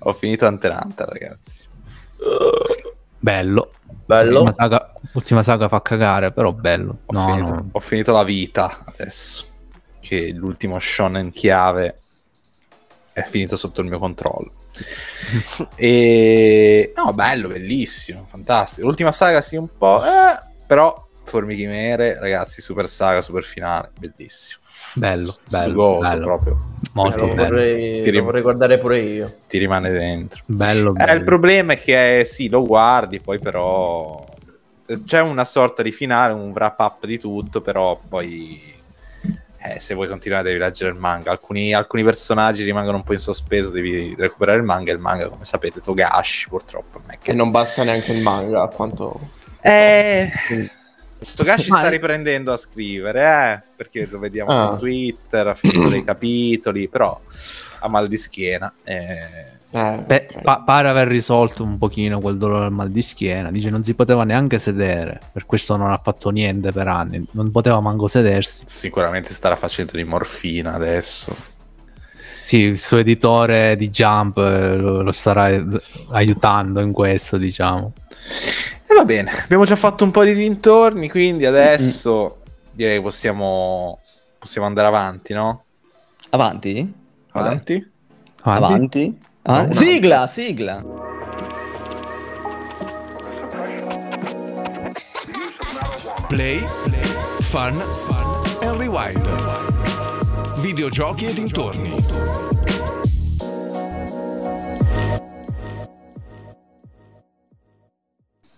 Ho finito Hunter ragazzi. Bello. Bello. L'ultima saga, l'ultima saga fa cagare, però bello. Ho, No, finito, no. ho finito la vita adesso. Che l'ultimo shonen chiave è finito sotto il mio controllo. e no, bello, bellissimo, fantastico. L'ultima saga sì un po', eh, però Formiche Nere, ragazzi, super saga, super finale, bellissimo. Bello, bello, Sugoso bello. proprio, Molto lo, bello. vorrei, Ti rim- lo vorrei guardare pure io. ti rimane dentro. Bello, Eh, bello. il problema è che eh, sì, lo guardi, poi però eh, c'è una sorta di finale, un wrap up di tutto, però poi eh, se vuoi continuare devi leggere il manga. Alcuni, alcuni personaggi rimangono un po' in sospeso, devi recuperare il manga. e Il manga, come sapete, Togashi purtroppo. Non che... E non basta neanche il manga, a quanto... Eh, Togashi sta riprendendo a scrivere, eh, perché lo vediamo Ah. su Twitter, ha finito dei capitoli, però ha mal di schiena. eh, Eh, Beh, ok. pa- pare aver risolto un pochino quel dolore al mal di schiena. Dice non si poteva neanche sedere, per questo non ha fatto niente per anni. Non poteva manco sedersi. sicuramente starà facendo di morfina adesso. Sì, il suo editore di Jump eh, lo, lo starà eh, aiutando in questo, diciamo. E va bene, abbiamo già fatto un po' di dintorni, quindi adesso direi possiamo, possiamo andare avanti, no? Avanti? Avanti? Avanti? Avanti? Ah, No, sigla, sigla. Play, fun, and rewind. Videogiochi e dintorni.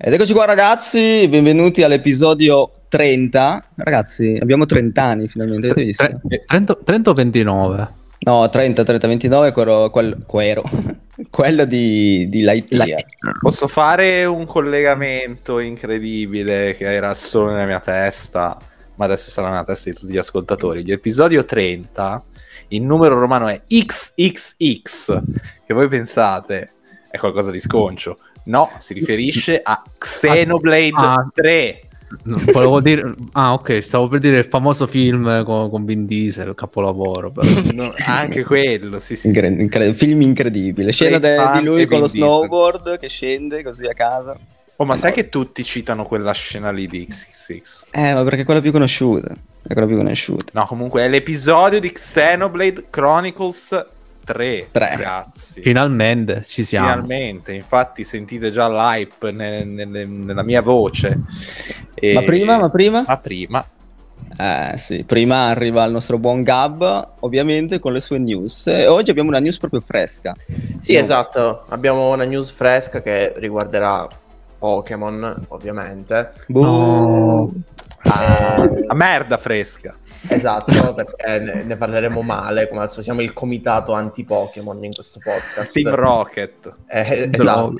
Ed eccoci qua ragazzi, benvenuti all'episodio 30. Ragazzi, abbiamo 30 anni finalmente, avete visto? Tre- 30, 30 o 29? No, 30, 30, 29, quello, quel- quello, quello di, di Lightyear. Posso fare un collegamento incredibile che era solo nella mia testa, ma adesso sarà nella testa di tutti gli ascoltatori. L'episodio 30, il numero romano è XXX, che voi pensate è qualcosa di sconcio. No, si riferisce a Xenoblade Ah. 3. No, Volevo dire... Ah, ok, stavo per dire il famoso film con, con Vin Diesel, il capolavoro. Però. No, anche quello, sì, sì. Incre- incre- film incredibile. Scena de- di lui con lo Vin Diesel. snowboard che scende così a casa. Oh, ma sai che tutti citano quella scena lì di XXX? Eh, ma perché è quella più conosciuta. È quella più conosciuta. No, comunque è l'episodio di Xenoblade Chronicles 3. Tre. Ragazzi. Finalmente ci siamo. Finalmente, infatti sentite già l'hype ne- ne- nella mia voce. E- Ma prima, ma prima? Ma prima. Eh sì, prima arriva il nostro buon Gab, ovviamente con le sue news. E oggi abbiamo una news proprio fresca. Sì, No. esatto. Abbiamo una news fresca che riguarderà Pokémon, ovviamente. Boh. No. Ah, a merda fresca. Esatto, perché ne, ne parleremo male, come adesso siamo il comitato anti-Pokémon in questo podcast. Team Rocket. Eh, esatto.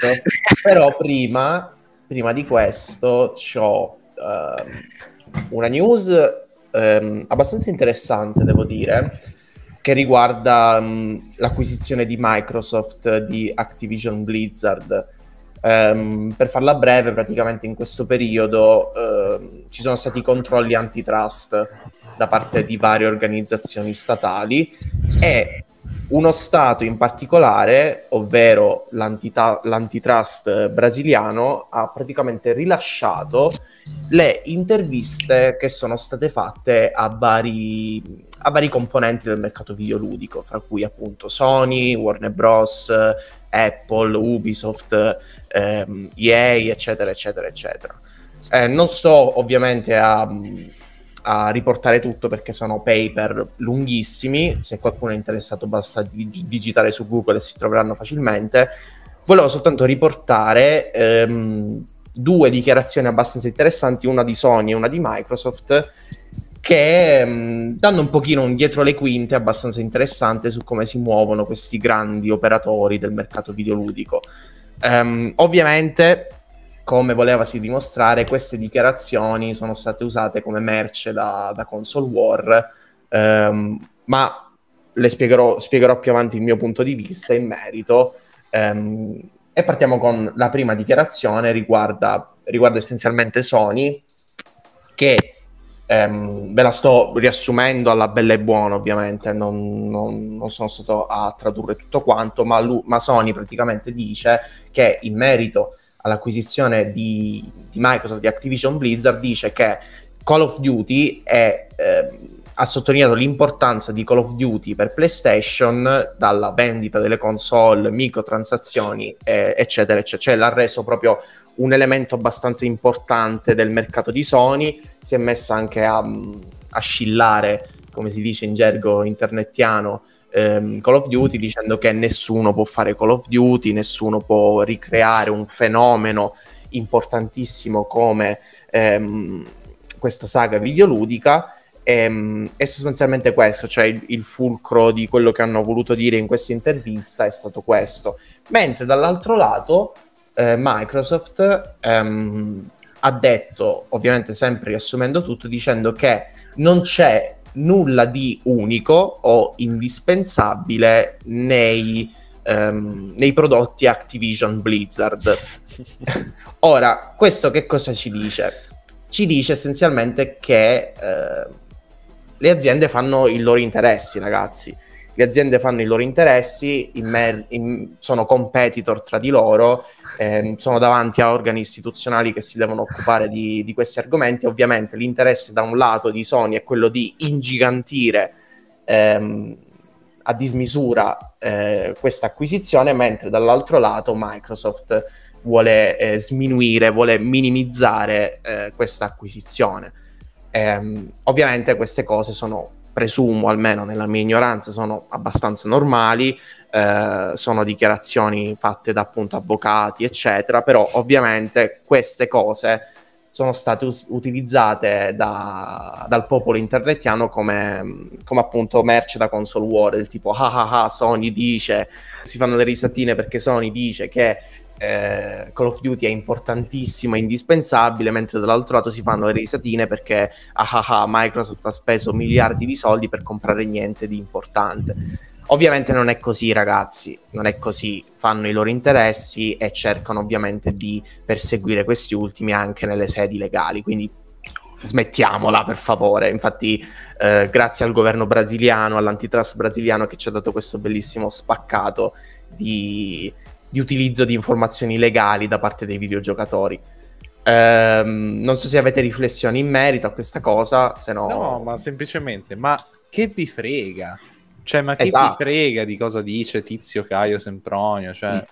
Però prima, prima di questo c'ho ehm, una news ehm, abbastanza interessante, devo dire, che riguarda mm, l'acquisizione di Microsoft di Activision Blizzard. Ehm, per farla breve, praticamente in questo periodo ehm, ci sono stati controlli antitrust da parte di varie organizzazioni statali e uno Stato in particolare, ovvero l'antitrust brasiliano, ha praticamente rilasciato le interviste che sono state fatte a vari, a vari componenti del mercato videoludico, fra cui appunto Sony, Warner Bros., Apple, Ubisoft, ehm, EA, eccetera, eccetera, eccetera. Eh, non sto ovviamente a, a riportare tutto perché sono paper lunghissimi. Se qualcuno è interessato, basta dig- digitare su Google e si troveranno facilmente. Volevo soltanto riportare ehm, due dichiarazioni abbastanza interessanti, una di Sony e una di Microsoft, che ehm, danno un pochino un dietro le quinte abbastanza interessante su come si muovono questi grandi operatori del mercato videoludico. Ehm, ovviamente, come volevasi dimostrare, queste dichiarazioni sono state usate come merce da, da console war, ehm, ma le spiegherò, spiegherò più avanti il mio punto di vista in merito. Ehm, e partiamo con la prima dichiarazione, riguarda, riguarda essenzialmente Sony, che Ehm, ve la sto riassumendo alla bella e buona, ovviamente, non, non- non sono stato a tradurre tutto quanto, ma, lu- ma Sony praticamente dice che in merito all'acquisizione di, di Microsoft di Activision Blizzard dice che Call of Duty è, ehm, ha sottolineato l'importanza di Call of Duty per PlayStation dalla vendita delle console, microtransazioni, eh, eccetera, eccetera. Cioè l'ha reso proprio un elemento abbastanza importante del mercato di Sony, si è messa anche a, a scillare, come si dice in gergo internettiano, ehm, Call of Duty dicendo che nessuno può fare Call of Duty, nessuno può ricreare un fenomeno importantissimo come ehm, questa saga videoludica. Ehm, è sostanzialmente questo, cioè il, il fulcro di quello che hanno voluto dire in questa intervista è stato questo. Mentre dall'altro lato eh, Microsoft ehm, ha detto, ovviamente sempre riassumendo tutto, dicendo che non c'è nulla di unico o indispensabile nei, ehm, nei prodotti Activision Blizzard. Ora, questo che cosa ci dice? Ci dice essenzialmente che eh, le aziende fanno i loro interessi, ragazzi. Le aziende fanno i loro interessi, in mer- in- sono competitor tra di loro, ehm, sono davanti a organi istituzionali che si devono occupare di, di questi argomenti. Ovviamente l'interesse da un lato di Sony è quello di ingigantire ehm, a dismisura eh, questa acquisizione, mentre dall'altro lato Microsoft vuole eh, sminuire, vuole minimizzare eh, questa acquisizione. Ehm, ovviamente queste cose sono, presumo almeno nella mia ignoranza, sono abbastanza normali, eh, sono dichiarazioni fatte da appunto avvocati, eccetera, però ovviamente queste cose sono state us- utilizzate da- dal popolo internetiano come, come appunto merce da console war, del tipo ah ah ah, Sony dice, si fanno le risatine perché Sony dice che eh, Call of Duty è importantissimo, è indispensabile, mentre dall'altro lato si fanno le risatine perché ah ah ah, Microsoft ha speso miliardi di soldi per comprare niente di importante. Ovviamente non è così, ragazzi, non è così. Fanno i loro interessi e cercano ovviamente di perseguire questi ultimi anche nelle sedi legali. Quindi smettiamola, per favore. Infatti, eh, grazie al governo brasiliano, all'antitrust brasiliano che ci ha dato questo bellissimo spaccato di, di utilizzo di informazioni legali da parte dei videogiocatori. Ehm, non so se avete riflessioni in merito a questa cosa, se no... No, ma semplicemente, ma che vi frega? Cioè, ma chi Esatto. vi frega di cosa dice Tizio Caio Sempronio? Cioè,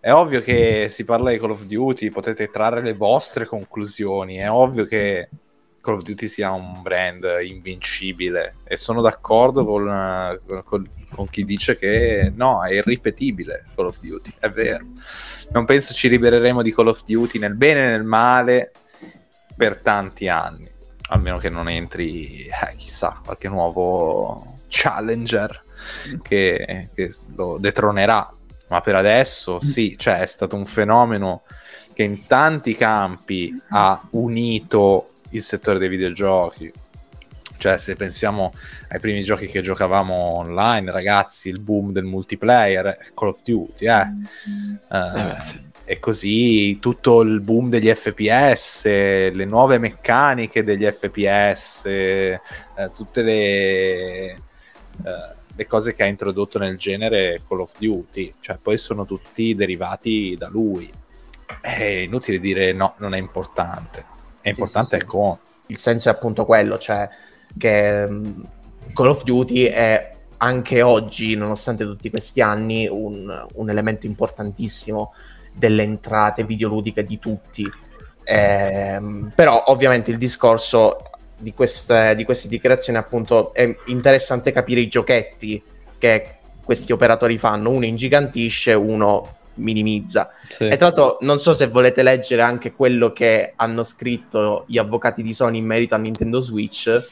è ovvio che si parla di Call of Duty, potete trarre le vostre conclusioni. È ovvio che Call of Duty sia un brand invincibile e sono d'accordo con, eh, con- con chi dice che no, è irripetibile Call of Duty. È vero. Non penso ci libereremo di Call of Duty nel bene e nel male per tanti anni. Almeno che non entri, eh, chissà, qualche nuovo challenger che, che lo detronerà. Ma per adesso sì, cioè è stato un fenomeno che in tanti campi ha unito il settore dei videogiochi. Cioè, se pensiamo ai primi giochi che giocavamo online, ragazzi, il boom del multiplayer, eh, Call of Duty, eh. Eh, beh, sì. E così tutto il boom degli FPS, le nuove meccaniche degli FPS, eh, tutte le, eh, le cose che ha introdotto nel genere Call of Duty, cioè poi sono tutti derivati da lui. È inutile dire no, non è importante. È importante è con. il senso è appunto quello, cioè che mm, Call of Duty è anche oggi, nonostante tutti questi anni, un, un elemento importantissimo delle entrate videoludiche di tutti. Ehm, però ovviamente il discorso di queste, di queste dichiarazioni appunto è interessante capire i giochetti che questi operatori fanno, uno ingigantisce, uno minimizza. Sì. E tra l'altro non so se volete leggere anche quello che hanno scritto gli avvocati di Sony in merito a Nintendo Switch,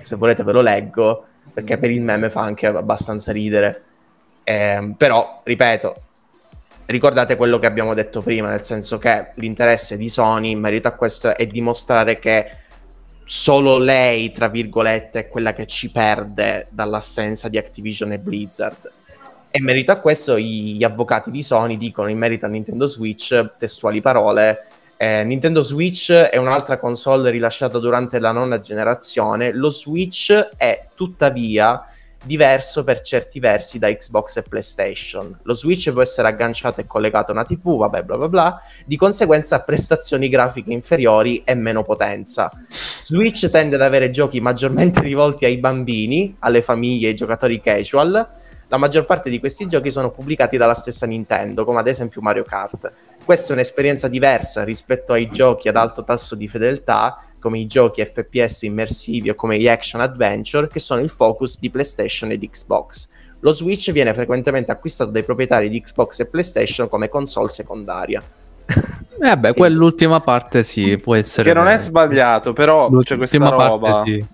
se volete ve lo leggo, perché per il meme fa anche abbastanza ridere. Ehm, però, ripeto, ricordate quello che abbiamo detto prima, nel senso che l'interesse di Sony in merito a questo è dimostrare che solo lei, tra virgolette, è quella che ci perde dall'assenza di Activision e Blizzard. E in merito a questo, gli avvocati di Sony dicono in merito a Nintendo Switch, testuali parole, Eh, Nintendo Switch è un'altra console rilasciata durante la nona generazione. Lo Switch è tuttavia diverso per certi versi da Xbox e PlayStation. Lo Switch può essere agganciato e collegato a una TV, vabbè, bla bla bla, di conseguenza ha prestazioni grafiche inferiori e meno potenza. Switch tende ad avere giochi maggiormente rivolti ai bambini, alle famiglie e ai giocatori casual. La maggior parte di questi giochi sono pubblicati dalla stessa Nintendo, come ad esempio Mario Kart. Questa è un'esperienza diversa rispetto ai giochi ad alto tasso di fedeltà come i giochi FPS immersivi o come gli action adventure, che sono il focus di PlayStation e di Xbox. Lo Switch viene frequentemente acquistato dai proprietari di Xbox e PlayStation come console secondaria. Eh beh, quell'ultima parte sì, può essere... Che non è sbagliato, però c'è questa L'ultima roba parte sì.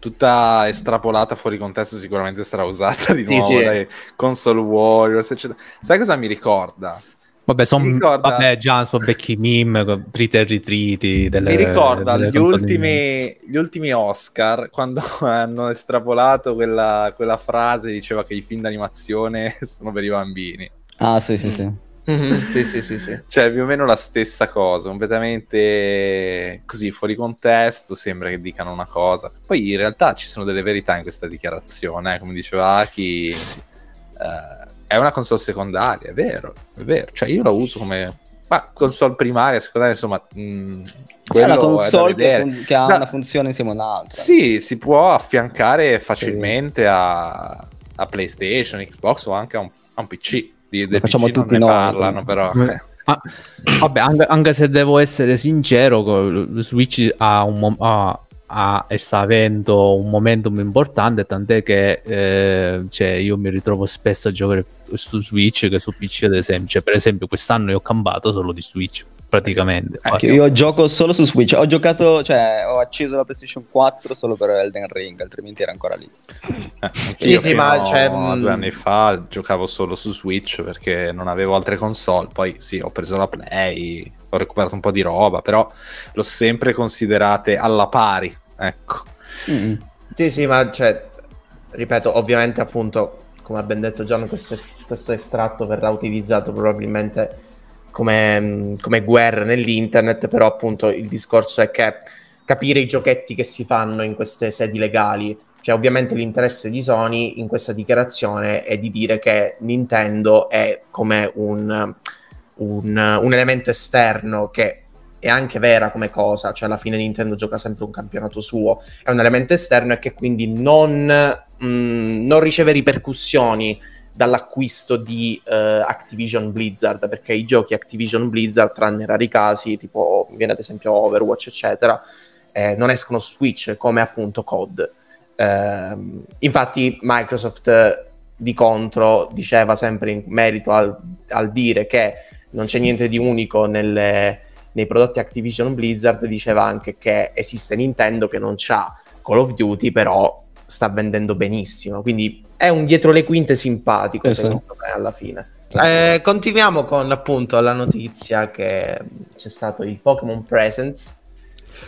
Tutta estrapolata fuori contesto sicuramente sarà usata di Sì, nuovo sì. dai console warriors, eccetera. Sai cosa mi ricorda? Vabbè, son, Mi ricorda- vabbè, già sono vecchi meme, con triti e ritriti. Delle, Mi ricorda delle gli ultimi, gli ultimi Oscar quando hanno estrapolato quella, quella frase diceva che i film d'animazione sono per i bambini. Ah, sì, sì, sì. Mhm, sì, sì, sì, sì. Cioè, più o meno la stessa cosa, completamente così fuori contesto, sembra che dicano una cosa. Poi in realtà ci sono delle verità in questa dichiarazione, eh, come diceva Aki, eh, è una console secondaria, è vero, è vero. Cioè, io la uso come ma console primaria, secondaria, insomma, mh, È una quello è da console che, che ha No. una funzione insieme a un'altra. Sì, si può affiancare facilmente a, a PlayStation, Xbox o anche a un, a un PC. Di, del facciamo PC non tutti ne noi, parlano, però. Ah, vabbè, anche, anche se devo essere sincero, Switch ha un mom- ha- ha- e sta avendo un momentum importante, tant'è che eh, cioè, io mi ritrovo spesso a giocare su Switch che su PC, ad esempio. Cioè, per esempio, quest'anno io ho cambiato solo di Switch, praticamente. Anche Che io gioco solo su Switch. Ho giocato, cioè, ho acceso la PlayStation 4 solo per Elden Ring, altrimenti era ancora lì. Eh, Sì, sì, ma, cioè, due anni fa giocavo solo su Switch perché non avevo altre console. Poi sì, ho preso la Play, ho recuperato un po' di roba, però l'ho sempre considerate alla pari. Ecco. Mm. Sì, sì, ma cioè, ripeto, ovviamente appunto, come ha ben detto John, questo, es- questo estratto verrà utilizzato probabilmente come, come guerra nell'internet, però appunto il discorso è che capire i giochetti che si fanno in queste sedi legali, cioè ovviamente l'interesse di Sony in questa dichiarazione è di dire che Nintendo è come un, un, un elemento esterno che è anche vera come cosa, cioè alla fine Nintendo gioca sempre un campionato suo, è un elemento esterno e che quindi non, mh, non riceve ripercussioni dall'acquisto di eh, Activision Blizzard, perché i giochi Activision Blizzard, tranne rari casi, tipo viene ad esempio Overwatch, eccetera, eh, non escono su Switch, come appunto COD. Ehm, infatti Microsoft eh, di contro diceva sempre in merito al, al dire che non c'è niente di unico nelle- nei prodotti Activision Blizzard, diceva anche che esiste Nintendo che non c'ha Call of Duty, però sta vendendo benissimo. Quindi è un dietro le quinte simpatico, Sì, sì. secondo me, alla fine. Eh, continuiamo con appunto la notizia che c'è stato il Pokémon Presents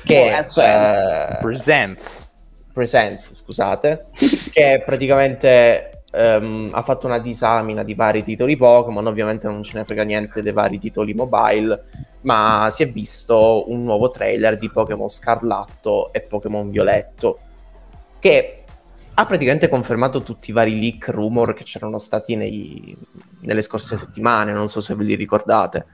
che eh, Presents. Presents, scusate, che praticamente ehm, ha fatto una disamina di vari titoli Pokémon, ovviamente non ce ne frega niente dei vari titoli mobile, ma si è visto un nuovo trailer di Pokémon Scarlatto e Pokémon Violetto, che ha praticamente confermato tutti i vari leak rumor che c'erano stati nei- nelle scorse settimane, non so se ve li ricordate.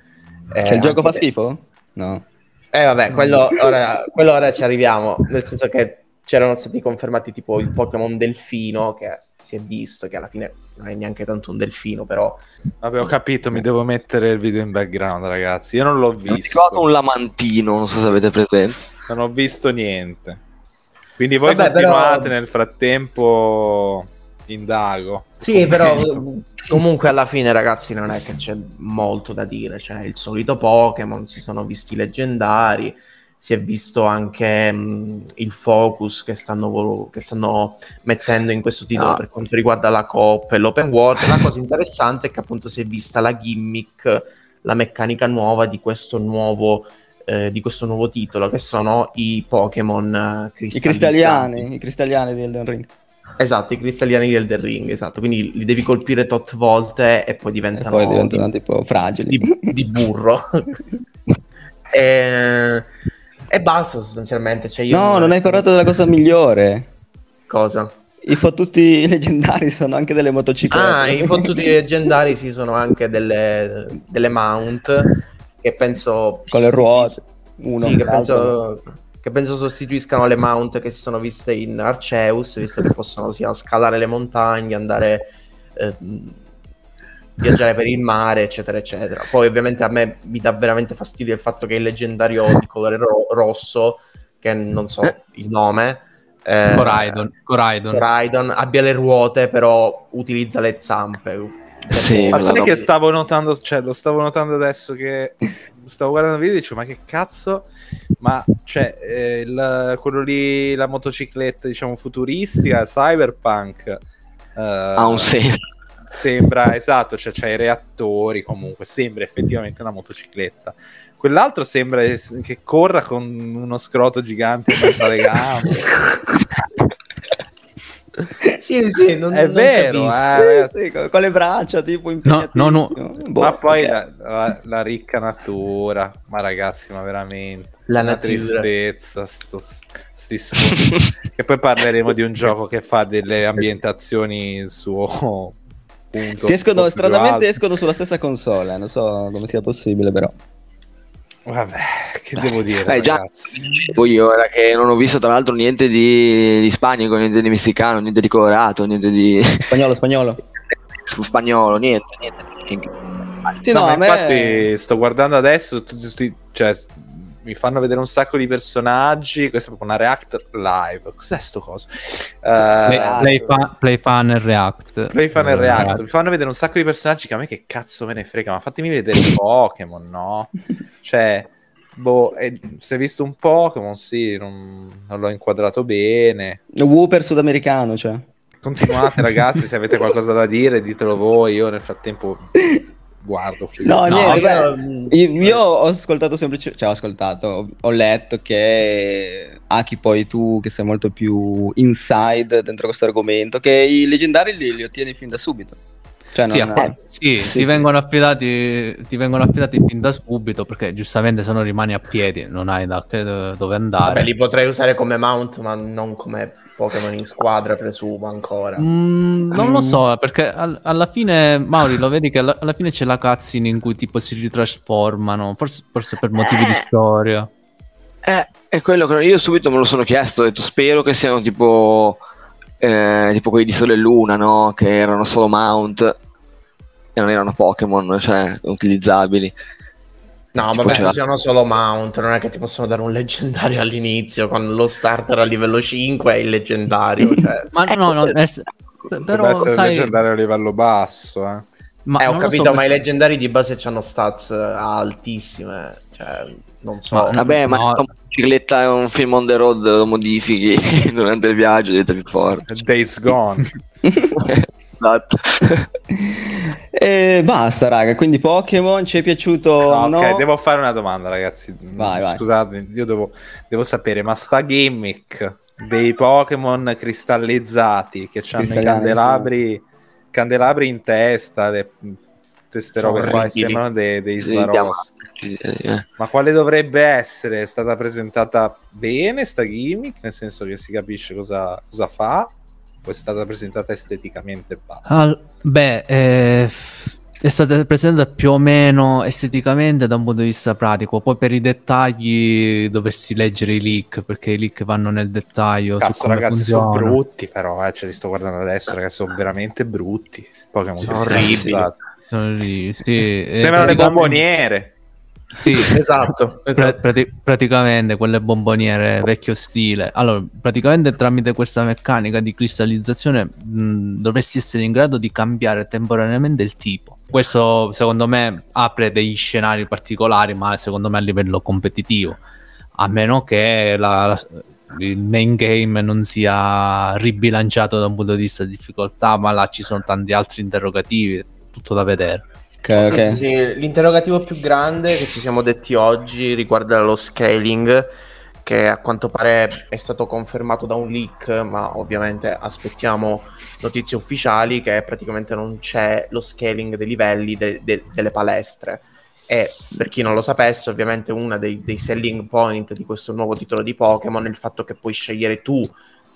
Eh, Cioè, il gioco fa schifo? No. eh vabbè, quello ora, quello ora ci arriviamo, nel senso che c'erano stati confermati tipo il Pokémon Delfino che si è visto che alla fine non è neanche tanto un delfino, però Vabbè, ho capito, mi devo mettere il video in background, ragazzi. Io non l'ho Mi ho visto. trovato un lamantino, non so se avete presente. Non ho visto niente. Quindi voi Vabbè, però- continuate nel frattempo indago. Sì, però comunque alla fine, ragazzi, non è che c'è molto da dire. C'è il solito Pokémon, si sono visti leggendari, si è visto anche mh, il focus che stanno, vol- che stanno mettendo in questo titolo Ah. per quanto riguarda la coop e l'open world. La cosa interessante è che appunto si è vista la gimmick, la meccanica nuova di questo nuovo. Eh, di questo nuovo titolo che sono i Pokémon eh, I cristalliani, i cristalliani di Elden Ring. Esatto, i cristalliani del Elden Ring, esatto. Quindi li devi colpire tot volte e poi E diventano, poi diventano tipo fragili. di, di burro. E, e basta sostanzialmente. Cioè io No, non hai parlato della cosa migliore. Cosa? I fottuti leggendari sono anche delle motociclette. Ah, i fottuti leggendari si sono anche delle, delle mount che penso... Con le ruote. Uno sì, che penso, che penso sostituiscano le mount che si sono viste in Arceus, visto che possono sia scalare le montagne, andare... eh, viaggiare per il mare, eccetera, eccetera. Poi ovviamente a me mi dà veramente fastidio il fatto che il leggendario di colore ro- rosso, che non so il nome... eh, Coraidon, Coraidon. Coraidon abbia le ruote, però utilizza le zampe. Sì, Ma sai che stavo notando, cioè lo stavo notando adesso che stavo guardando il video e dicevo ma che cazzo, ma cioè eh, il- quello lì, la motocicletta diciamo futuristica, cyberpunk, eh, ha un senso. sembra, esatto, cioè c'ha i reattori comunque, sembra effettivamente una motocicletta. Quell'altro sembra che corra con uno scroto gigante mezzo alle gambe. Sì, sì, non, È non vero, eh, Sì, sì, con, le braccia tipo No, no, no. Boh, ma poi ok. la, la- la ricca natura, ma ragazzi, ma veramente La natura. tristezza, sto, sti e poi parleremo di un gioco che fa delle ambientazioni suo punto. Che escono, stranamente escono sulla stessa console, non so come sia possibile però. Vabbè, che devo dire, Eh, già, poi ora che non ho visto tra l'altro niente di, di ispanico, niente di messicano, niente di colorato, niente di Spagnolo, spagnolo. spagnolo, niente, niente. niente. Sì, No, no, me... infatti sto guardando adesso, tutti cioè, mi fanno vedere un sacco di personaggi, questa è proprio una React live. Cos'è sto coso? Play, Eh, play, fa- play fan e react. Play fan e Eh, React. Mi fanno vedere un sacco di personaggi che a me che cazzo me ne frega, ma fatemi vedere Pokémon, no? Cioè, boh, eh, se hai visto un Pokémon, sì, non, non l'ho inquadrato bene. Wooper sudamericano, cioè. Continuate ragazzi, se avete qualcosa da dire, ditelo voi, io nel frattempo guardo. No, No, niente, io- beh, io, io ho ascoltato semplicemente, cioè ho ascoltato, ho, ho letto che Aki poi tu che sei molto più inside dentro questo argomento, che i leggendari li, li ottieni fin da subito. Cioè, Sì, non è- sì, Sì, ti, sì. Vengono affidati, ti vengono affidati fin da subito perché giustamente se no rimani a piedi, non hai da che- dove andare. Vabbè, li potrei usare come mount, ma non come Pokémon in squadra, presumo ancora. Mm, non lo so, perché al- alla fine, Mauri, lo vedi che alla, alla fine c'è la cutscene in cui tipo si ritrasformano, forse, forse per motivi di storia. Eh, è quello che io subito me lo sono chiesto, ho detto spero che siano tipo, eh, tipo quelli di Sole e Luna, no? Che erano solo mount e non erano Pokémon, cioè utilizzabili. No, Tipo ma penso ce l'ha- siano solo mount, non è che ti possono dare un leggendario all'inizio con lo starter a livello 5 e il leggendario. Cioè... Ma no, no, nel però essere sai, leggendario a livello basso, eh. ma eh, ho lo so capito, ma i perché- leggendari di base hanno stats eh, altissime. Cioè, non so. Ma- Vabbè, ma No. una bicicletta è un film on the road, lo modifichi durante il viaggio, diventa più forte. Days Gone. esatto. E basta, raga. Quindi Pokémon ci è piaciuto? Ah, no? ok, devo fare una domanda, ragazzi. Vai, vai. Scusate, io devo, devo sapere, ma sta gimmick dei Pokémon cristallizzati che hanno i candelabri, candelabri in testa, le, queste Sono robe qua che orribili. sembrano dei, dei Swarovski. Sì, eh. Ma quale dovrebbe essere? È stata presentata bene sta gimmick? Nel senso che si capisce cosa, cosa fa? O è stata presentata esteticamente e basta? Al- beh, eh, è stata presentata più o meno esteticamente da un punto di vista pratico, poi per i dettagli dovresti leggere i leak, perché i leak vanno nel dettaglio su Cazzo, come ragazzi, funziona. sono brutti, però, eh, ce li sto guardando adesso, ragazzi, sono veramente brutti. Pokémon Sono orribili. Sono lì, sì, eh, Sembrano le bomboniere. Sì, Esatto, esatto. prati- praticamente quelle bomboniere vecchio stile. Allora, praticamente tramite questa meccanica di cristallizzazione mh, dovresti essere in grado di cambiare temporaneamente il tipo. Questo secondo me apre degli scenari particolari, ma secondo me a livello competitivo. A meno che la- la- il main game non sia ribilanciato da un punto di vista di difficoltà, ma là ci sono tanti altri interrogativi, tutto da vedere. Ok, Sì, ok. sì, sì. L'interrogativo più grande che ci siamo detti oggi riguarda lo scaling, che a quanto pare è stato confermato da un leak, ma ovviamente aspettiamo notizie ufficiali che praticamente non c'è lo scaling dei livelli de- de- delle palestre. E per chi non lo sapesse, ovviamente uno dei, dei selling point di questo nuovo titolo di Pokémon è il fatto che puoi scegliere tu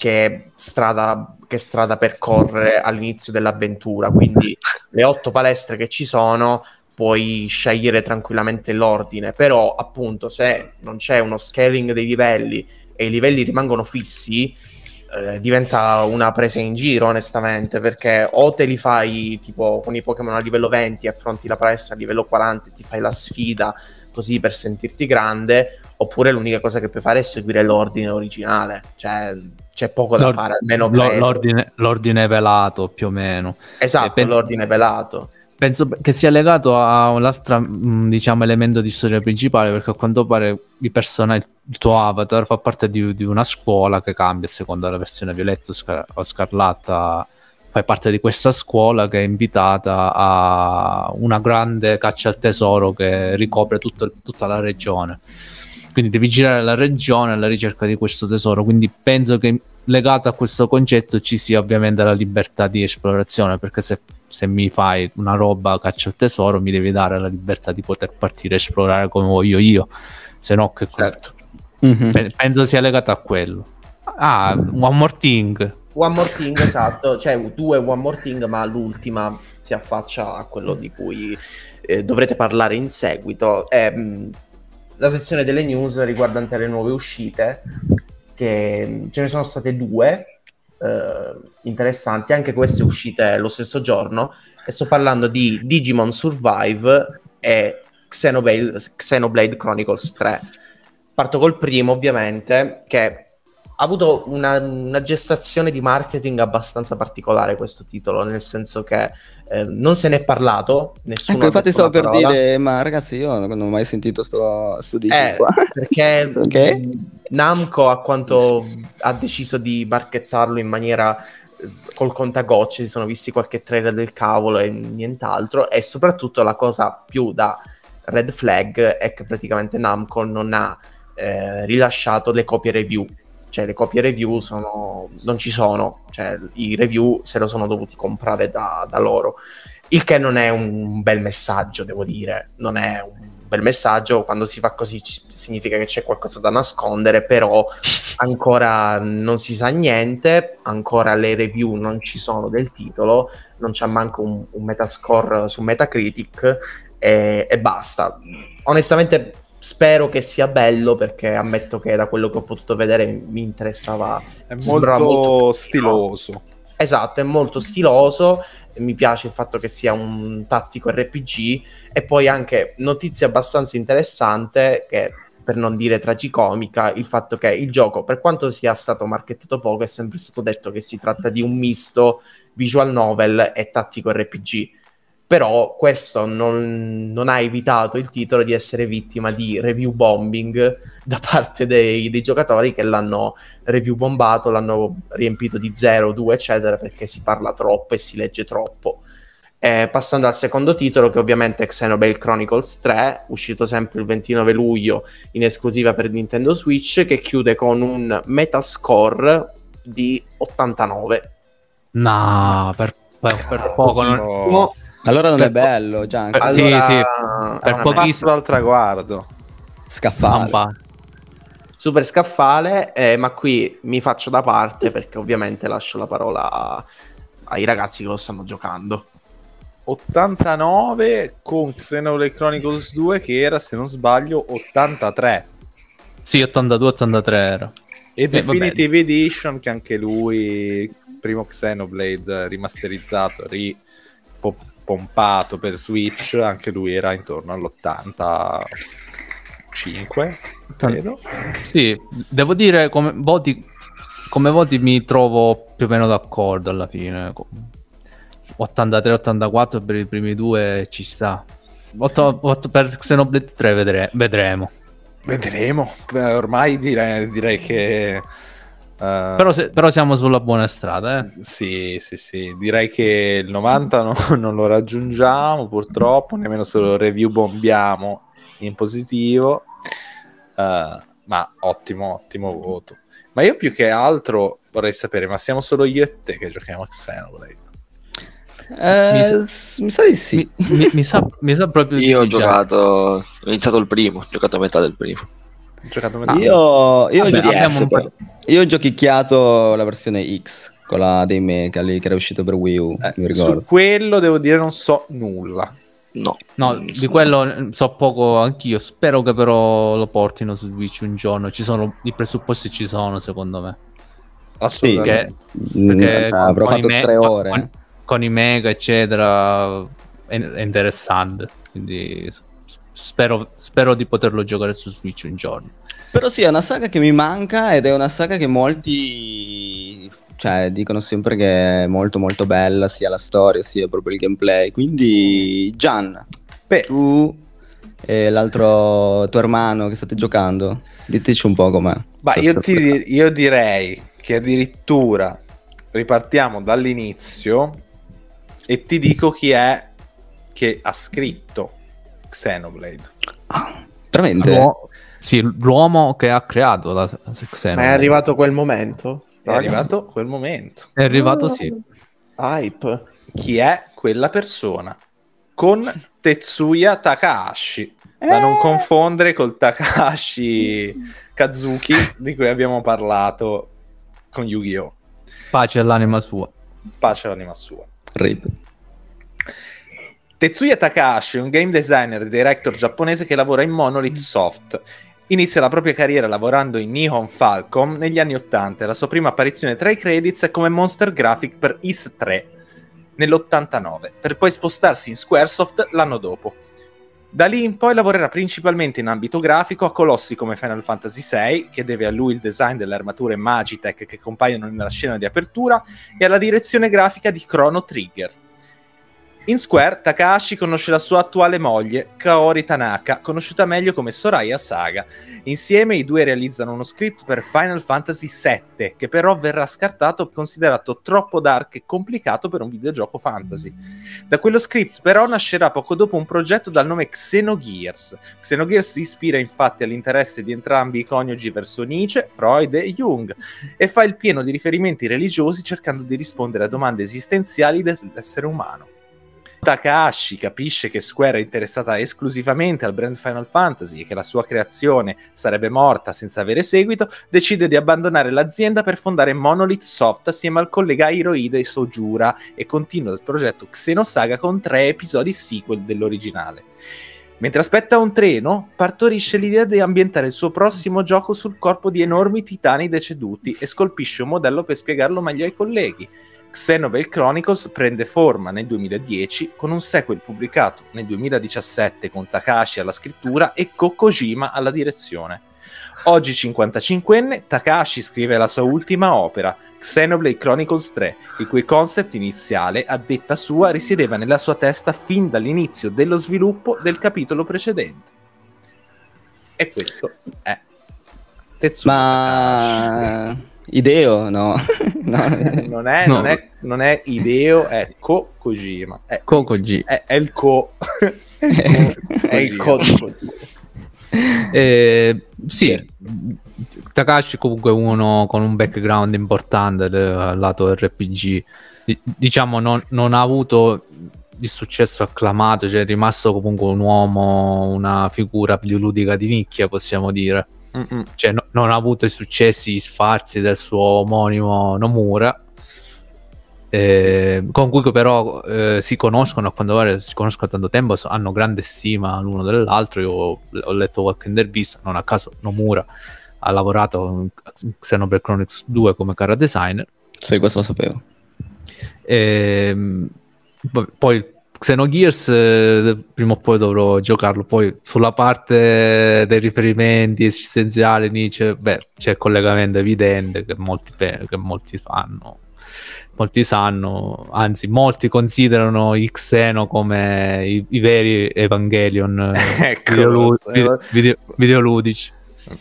che strada, che strada percorrere all'inizio dell'avventura. Quindi le otto palestre che ci sono puoi scegliere tranquillamente l'ordine, però appunto se non c'è uno scaling dei livelli e i livelli rimangono fissi, eh, diventa una presa in giro onestamente, perché o te li fai tipo con i Pokémon a livello 20 affronti la palestra a livello 40 e ti fai la sfida così per sentirti grande, oppure l'unica cosa che puoi fare è seguire l'ordine originale, cioè c'è poco da L'or- fare, almeno credo. l'ordine, l'ordine velato più o meno. Esatto, pen- l'ordine velato. Penso che sia legato a un altro mh, diciamo, elemento di storia principale, perché a quanto pare il personaggio, il tuo avatar fa parte di, di una scuola che cambia a seconda della versione violetta o scarlatta. Fai parte di questa scuola che è invitata a una grande caccia al tesoro che ricopre tutto- tutta la regione. Quindi devi girare la regione alla ricerca di questo tesoro. Quindi penso che legato a questo concetto ci sia ovviamente la libertà di esplorazione, perché se, se mi fai una roba caccia al tesoro mi devi dare la libertà di poter partire a esplorare come voglio io, se no che cosa? Certo. Mhm. Pe- Penso sia legato a quello. Ah, One More Thing. One More Thing, esatto, cioè due One More Thing, ma l'ultima si affaccia a quello di cui eh, dovrete parlare in seguito. È, mh, la sezione delle news riguardante le nuove uscite, che ce ne sono state due eh, interessanti, anche queste uscite lo stesso giorno, e sto parlando di Digimon Survive e Xenoblade, Xenoblade Chronicles 3. Parto col primo, ovviamente, che ha avuto una, una gestazione di marketing abbastanza particolare questo titolo, nel senso che eh, non se ne è parlato, nessuno Ecco, ha infatti stavo per parola. dire, ma ragazzi, io non ho mai sentito sto, sto Eh, qua. perché Ok. mh, Namco a quanto ha deciso di markettarlo in maniera eh, col contagocce, si sono visti qualche trailer del cavolo e nient'altro e soprattutto la cosa più da red flag è che praticamente Namco non ha eh, rilasciato le copie review cioè le copie review sono, non ci sono, cioè i review se lo sono dovuti comprare da, da loro, il che non è un bel messaggio, devo dire, non è un bel messaggio, quando si fa così ci- significa che c'è qualcosa da nascondere, però ancora non si sa niente, ancora le review non ci sono del titolo, non c'è manco un, un metascore su Metacritic. E, e basta. Onestamente spero che sia bello perché ammetto che da quello che ho potuto vedere mi interessava È molto, molto- stiloso. Esatto, è molto stiloso, mi piace il fatto che sia un tattico RPG e poi anche notizia abbastanza interessante che per non dire tragicomica, il fatto che il gioco, per quanto sia stato markettato poco, è sempre stato detto che si tratta di un misto visual novel e tattico RPG. Però questo non, non ha evitato il titolo di essere vittima di review bombing da parte dei, dei giocatori che l'hanno review bombato, l'hanno riempito di 0, 2, eccetera, perché si parla troppo e si legge troppo. Eh, passando al secondo titolo, che ovviamente è Xenoblade Chronicles 3, uscito sempre il 29 luglio in esclusiva per Nintendo Switch, che chiude con un metascore di 89. No, per, per- per poco. non- Oh, Allora non Per è bello, Gian. per- Allora, sì, sì, è per una pochi- passo dal traguardo. Scaffale. Mamma. super scaffale, eh, ma qui mi faccio da parte perché ovviamente lascio la parola a- ai ragazzi che lo stanno giocando. 89 con Xenoblade Chronicles 2 che era, se non sbaglio, 83. Sì, 82-83 era. E Eh, Definitive Edition che anche lui, primo Xenoblade rimasterizzato, ripompato per Switch, anche lui era intorno all'85, credo. Sì, devo dire come voti, come voti mi trovo più o meno d'accordo alla fine. 83-84 per i primi due ci sta. 8, 8 per Xenoblade 3 vedre- vedremo. Vedremo. Ormai direi, direi che... eh, Però, se- però siamo sulla buona strada. Eh. Sì, sì, sì, direi che il 90 no- non lo raggiungiamo purtroppo, nemmeno se lo review bombiamo in positivo, Eh, ma ottimo, ottimo voto. Ma io più che altro vorrei sapere, ma siamo solo io e te che giochiamo a Xenoblade? Eh, Mi sa- mi sa di sì. Mi, mi- mi sa, mi sa proprio di Io ho sì, già. giocato, ho iniziato il primo, ho giocato a metà del primo. Ah. Io, io, Vabbè, po'- io ho giochicchiato la versione X, quella dei mecha lì che era uscito per Wii U, Eh, mi ricordo. su quello devo dire non so nulla. No. No, di so. quello so poco anch'io. Spero che però lo portino su Switch un giorno. Ci sono, I presupposti ci sono, secondo me. Assolutamente. Mm, Perché ah, avrò con i fatto me- tre ore. Con, con i mega, eccetera, è, è interessante. Quindi spero, spero di poterlo giocare su Switch un giorno. Però sì, è una saga che mi manca ed è una saga che molti cioè, dicono sempre che è molto molto bella, sia la storia sia proprio il gameplay. Quindi, Gian, Beh, tu e l'altro tuo hermano che state giocando, diteci un po' com'è. ma io, ti- io direi che addirittura ripartiamo dall'inizio e ti dico chi è che ha scritto Xenoblade. Ah, veramente? L'uo- sì, l'uomo che ha creato la Ma Xenoblade. è arrivato quel momento? È arrivato quel momento. È arrivato, sì. Hype. Chi è quella persona? Con Tetsuya Takahashi. Da Eh. non confondere col Takahashi Kazuki di cui abbiamo parlato con Yu-Gi-Oh! Pace all'anima sua. Pace all'anima sua. Rip. Tetsuya Takahashi è un game designer e director giapponese che lavora in Monolith Soft. Inizia la propria carriera lavorando in Nihon Falcom negli anni 80 e la sua prima apparizione tra i credits è come monster graphic per Is 3 nell'89, per poi spostarsi in Squaresoft l'anno dopo. Da lì in poi lavorerà principalmente in ambito grafico a colossi come Final Fantasy VI, che deve a lui il design delle armature Magitech che compaiono nella scena di apertura, e alla direzione grafica di Chrono Trigger. In Square, Takahashi conosce la sua attuale moglie, Kaori Tanaka, conosciuta meglio come Soraya Saga. Insieme i due realizzano uno script per Final Fantasy VII, che però verrà scartato considerato troppo dark e complicato per un videogioco fantasy. Da quello script però nascerà poco dopo un progetto dal nome Xenogears. Xenogears si ispira infatti all'interesse di entrambi i coniugi verso Nietzsche, Freud e Jung e fa il pieno di riferimenti religiosi cercando di rispondere a domande esistenziali dell'essere umano. Takahashi capisce che Square è interessata esclusivamente al brand Final Fantasy e che la sua creazione sarebbe morta senza avere seguito, decide di abbandonare l'azienda per fondare Monolith Soft assieme al collega Hirohide Sojura e continua il progetto Xenosaga con tre episodi sequel dell'originale. Mentre aspetta un treno, partorisce l'idea di ambientare il suo prossimo gioco sul corpo di enormi titani deceduti e scolpisce un modello per spiegarlo meglio ai colleghi. Xenoblade Chronicles prende forma nel 2010 con un sequel pubblicato nel 2017 con Takashi alla scrittura e Kokojima alla direzione. Oggi 55enne, Takashi scrive la sua ultima opera, Xenoblade Chronicles 3, il cui concept iniziale, a detta sua, risiedeva nella sua testa fin dall'inizio dello sviluppo del capitolo precedente. E questo è Tetsuya. Ma... Ideo, no. no. non, è, No. non, è, non è Ideo, è Ko Kojima. È, Coco G. è, è il Ko. È il codice. Eh, sì, Takashi comunque uno con un background importante del lato RPG. Di- diciamo non, non ha avuto il successo acclamato, cioè è rimasto comunque un uomo, una figura videoludica di nicchia, possiamo dire. Mm-mm. Cioè no- non ha avuto i successi sfarzi del suo omonimo Nomura. eh, con cui però eh, si conoscono a quando pare si conoscono da tanto tempo hanno grande stima l'uno dell'altro io ho, ho letto qualche intervista non a caso Nomura ha lavorato in Xenoblade Chronicles 2 come cara designer Sì, questo lo sapevo. Vabbè, poi Xenogears eh, prima o poi dovrò giocarlo. Poi sulla parte dei riferimenti esistenziali Nietzsche beh c'è il collegamento evidente che molti, che molti fanno molti sanno. Anzi molti considerano i Xeno come i, i veri Evangelion eh, Ecco, videolu- lo video- video- videoludici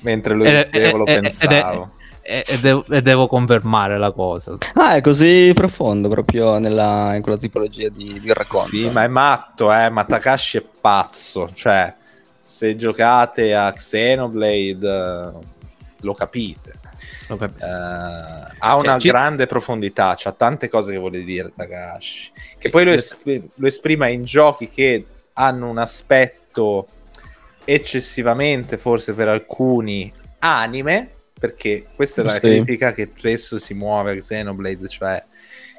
Mentre lo Eh, dicevo lo eh, eh, ed è- pensavo. E, e devo, e devo confermare la cosa Ah, è così profondo proprio nella, in quella tipologia di, di racconto. Sì, ma è matto, eh, ma Takashi è pazzo, cioè se giocate a Xenoblade eh, lo capite. Lo capisco. Eh, ha una Cioè, ci- grande profondità, c'ha tante cose che vuole dire Takahashi. Che poi lo, esp- lo esprima in giochi che hanno un aspetto eccessivamente, forse per alcuni, anime, perché questa è la Sì. critica che spesso si muove a Xenoblade, cioè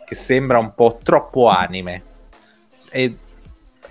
che sembra un po' troppo anime. E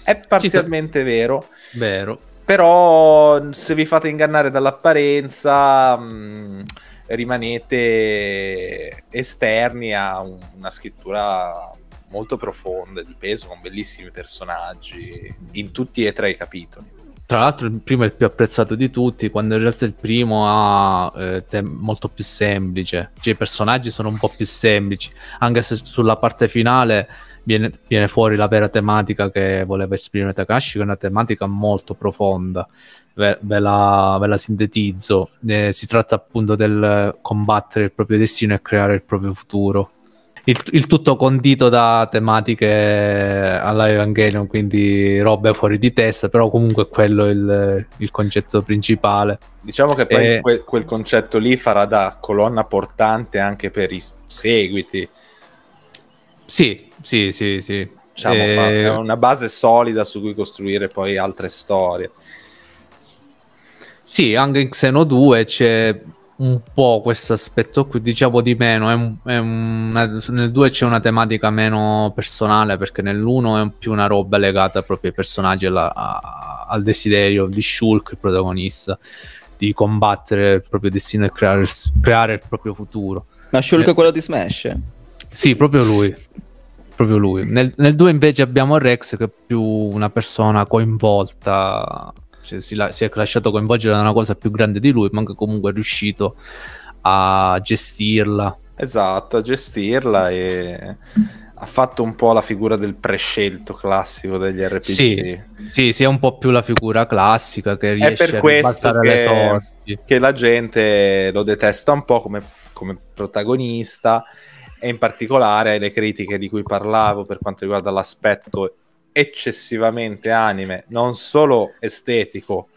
è parzialmente vero, Vero. però se vi fate ingannare dall'apparenza mh, rimanete esterni a un- una scrittura molto profonda, di peso, con bellissimi personaggi in tutti e tre i capitoli. Tra l'altro il primo è il più apprezzato di tutti, quando in realtà il primo ha eh, tem- molto più semplice. Cioè i personaggi sono un po' più semplici, anche se sulla parte finale viene, viene fuori la vera tematica che voleva esprimere Takashi, che è una tematica molto profonda. Ve, ve la, ve la sintetizzo. Eh, si tratta appunto del combattere il proprio destino e creare il proprio futuro. Il, il tutto condito da tematiche alla Evangelion, quindi robe fuori di testa, però comunque quello è il, il concetto principale. Diciamo che poi Eh. que- quel concetto lì farà da colonna portante anche per i seguiti. Sì, sì, sì, sì. Diciamo, Eh, fa- è una base solida su cui costruire poi altre storie. Sì, anche in Xeno 2 c'è un po' questo aspetto qui, diciamo di meno. È un- è una- nel 2 c'è una tematica meno personale perché nell'1 è più una roba legata proprio ai personaggi, alla- a- al desiderio di Shulk, il protagonista, di combattere il proprio destino e creare, il- creare il proprio futuro. Ma Shulk Eh. è quello di Smash? Sì, proprio lui. Proprio lui. Nel, nel 2 invece abbiamo Rex che è più una persona coinvolta, cioè si, la- si è lasciato coinvolgere da una cosa più grande di lui, ma che comunque è riuscito a gestirla. Esatto, a gestirla e ha fatto un po' la figura del prescelto classico degli RPG. Sì, sì, sì, è un po' più la figura classica che riesce a ribaltare le che- sorti. che la gente lo detesta un po' come, come protagonista e in particolare le critiche di cui parlavo per quanto riguarda l'aspetto eccessivamente anime, non solo estetico,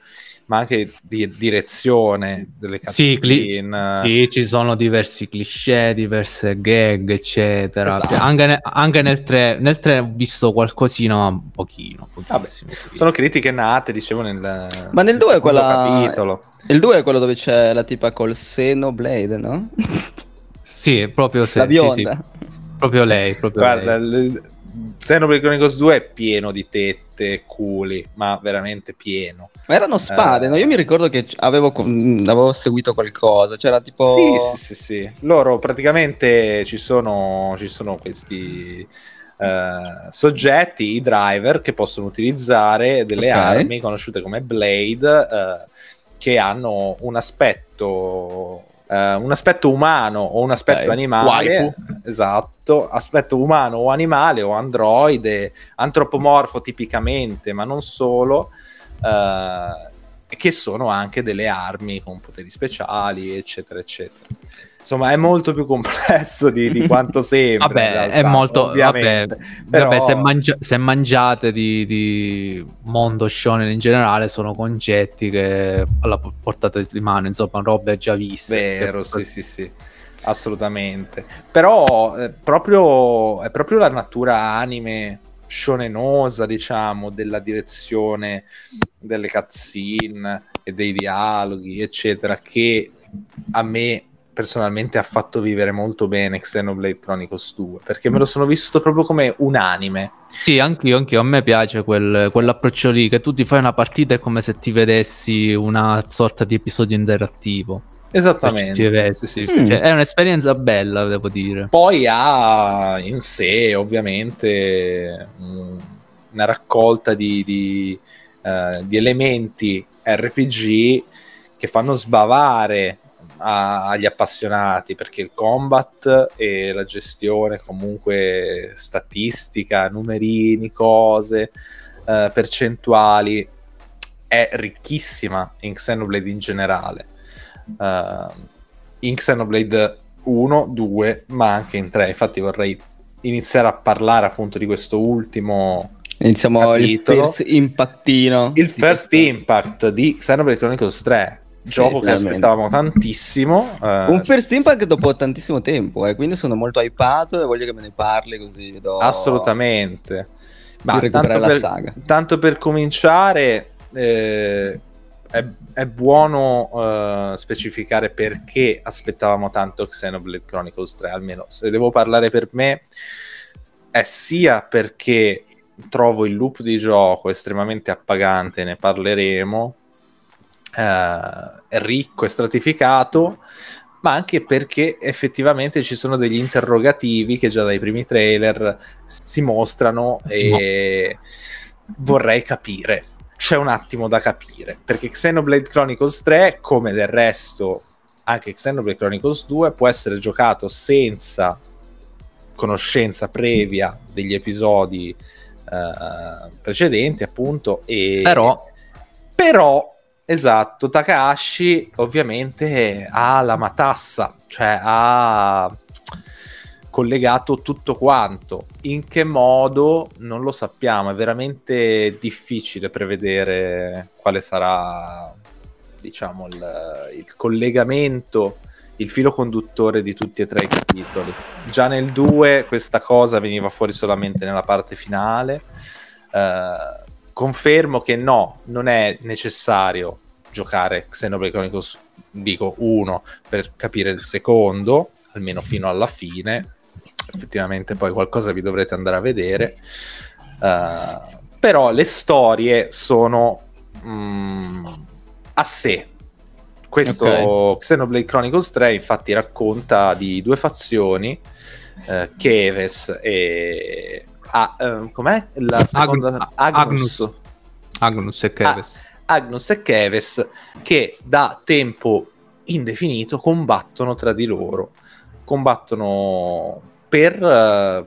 ma anche di direzione delle Sì, cli- cutscene. Sì, ci sono diversi cliché, diverse gag, eccetera. Esatto. Cioè, anche, ne- anche nel 3, nel 3 ho visto qualcosina, ma un pochino, pochissimo. Sono critiche nate, dicevo, nel, Ma nel nel due è secondo quella- capitolo. Il 2 è quello dove c'è la tipa col seno Blade, no? Sì, proprio se- la sì, bionda. sì, proprio lei, proprio Guarda, lei. il- Xenoblade Chronicles 2 è pieno di tette e culi, ma veramente pieno. Ma erano spade, Eh. no? Io mi ricordo che avevo, avevo seguito qualcosa. C'era tipo. Sì, sì, sì, sì. Loro praticamente ci sono, ci sono questi eh, soggetti, i driver, che possono utilizzare delle Ok. armi conosciute come Blade, eh, che hanno un aspetto. Eh, un aspetto umano o un aspetto Ok. animale, Waifu. esatto, aspetto umano o animale o androide, antropomorfo tipicamente, ma non solo, eh, che sono anche delle armi con poteri speciali, eccetera, eccetera. Insomma, è molto più complesso di, di quanto sembra. Vabbè, realtà, è molto. Vabbè. Però- vabbè, se, mangia- se mangiate di, di mondo shonen in generale, sono concetti che alla po- portata di mano, insomma, robe già viste. Vero, Che- sì, sì, sì, assolutamente. Però eh, proprio, è proprio la natura anime shonenosa, diciamo, della direzione delle cutscene e dei dialoghi, eccetera, che a me personalmente ha fatto vivere molto bene Xenoblade Chronicles 2, perché me lo sono vissuto proprio come un anime. Sì, anch'io, anch'io. A me piace quel- quell'approccio lì, che tu ti fai una partita è come se ti vedessi una sorta di episodio interattivo. Esattamente. versi. Sì, sì. Mm. Cioè, è un'esperienza bella, devo dire. Poi ha in sé ovviamente una raccolta di, di, eh, di elementi RPG che fanno sbavare a- agli appassionati perché il combat e la gestione comunque statistica, numerini, cose, eh, percentuali è ricchissima in Xenoblade in generale. Eh, in Xenoblade 1, 2, ma anche in 3. Infatti vorrei iniziare a parlare appunto di questo ultimo Iniziamo il Capitolo. first impattino. il first impact di Xenoblade Chronicles 3 gioco che finalmente. aspettavamo tantissimo. eh, Un first impact dopo tantissimo tempo, eh, quindi sono molto hypato e voglio che me ne parli così vedo... Assolutamente. Ma tanto recuperare la per, saga. tanto per cominciare, eh, è, è buono eh, specificare perché aspettavamo tanto Xenoblade Chronicles 3. Almeno se devo parlare per me, è sia perché trovo il loop di gioco estremamente appagante, ne parleremo. Eh, ricco e stratificato, ma anche perché effettivamente ci sono degli interrogativi che già dai primi trailer si mostrano Si e vorrei capire. C'è un attimo da capire, perché Xenoblade Chronicles 3, come del resto anche Xenoblade Chronicles 2, può essere giocato senza conoscenza previa degli episodi eh, precedenti, appunto, e Però però, esatto, Takahashi ovviamente ha la matassa, cioè ha collegato tutto quanto. In che modo non lo sappiamo, è veramente difficile prevedere quale sarà, diciamo, il, il collegamento, il filo conduttore di tutti e tre i capitoli. Già nel 2 questa cosa veniva fuori solamente nella parte finale. Eh, confermo che no, non è necessario giocare Xenoblade Chronicles, dico uno, per capire il secondo, almeno fino alla fine. Effettivamente poi qualcosa vi dovrete andare a vedere. Eh, però le storie sono mm, a sé. Questo Xenoblade Chronicles 3 infatti racconta di due fazioni, eh, Keves e... Ah, eh, com'è? La seconda... Agnus. Agnus e Keves. Agnus e Keves che da tempo indefinito combattono tra di loro, combattono per eh,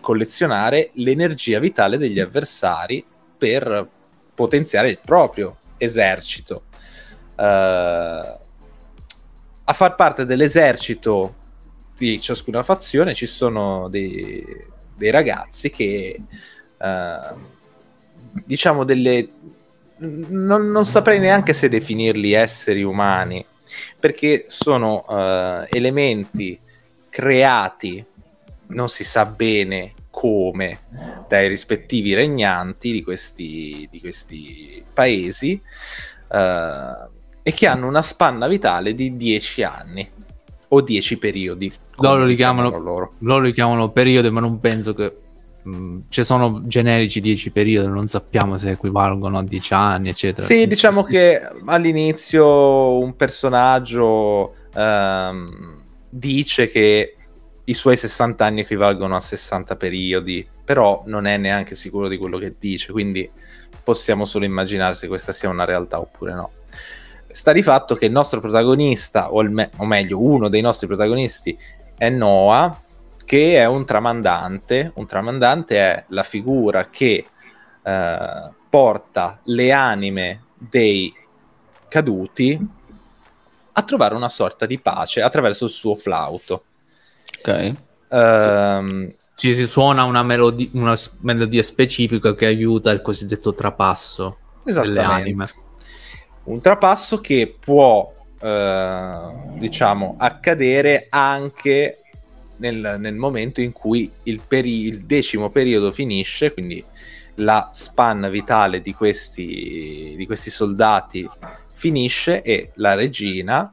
collezionare l'energia vitale degli avversari per potenziare il proprio esercito. Eh, a far parte dell'esercito di ciascuna fazione ci sono dei, dei ragazzi che eh, diciamo delle non, non saprei neanche se definirli esseri umani perché sono eh, elementi creati non si sa bene come dai rispettivi regnanti di questi, di questi paesi eh, e che hanno una spanna vitale di 10 anni o 10 periodi Loro li chiamano- loro. Loro li chiamano periodi, ma non penso che. mh, ci sono generici 10 periodi, non sappiamo se equivalgono a 10 anni, eccetera. Sì, diciamo che all'inizio un personaggio ehm, dice che i suoi 60 anni equivalgono a 60 periodi, però non è neanche sicuro di quello che dice, quindi possiamo solo immaginare se questa sia una realtà oppure no. Sta di fatto che il nostro protagonista, o, il me- o meglio, uno dei nostri protagonisti è Noah, che è un tramandante. Un tramandante è la figura che eh, porta le anime dei caduti a trovare una sorta di pace attraverso il suo flauto. Ok. Ehm, Ci si suona una, melodi- una melodia specifica che aiuta il cosiddetto trapasso delle anime. Un trapasso che può, eh, diciamo, accadere anche nel, nel momento in cui il, peri- il decimo periodo finisce, quindi la span vitale di questi, di questi soldati finisce e la regina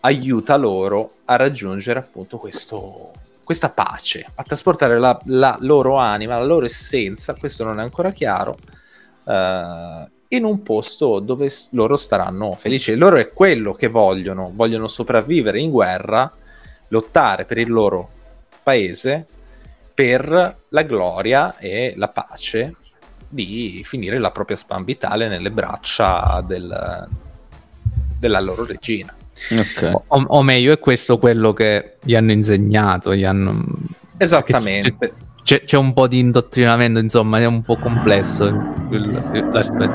aiuta loro a raggiungere appunto questo, questa pace, a trasportare la, la loro anima, la loro essenza, questo non è ancora chiaro, eh, in un posto dove loro staranno felici. Loro è quello che vogliono, vogliono sopravvivere in guerra, lottare per il loro paese, per la gloria e la pace di finire la propria span vitale nelle braccia del- della loro regina. Ok. O, o meglio, è questo quello che gli hanno insegnato. Gli hanno... Esattamente. C'è, c'è un po' di indottrinamento, insomma, è un po' complesso il- il- l'aspetto.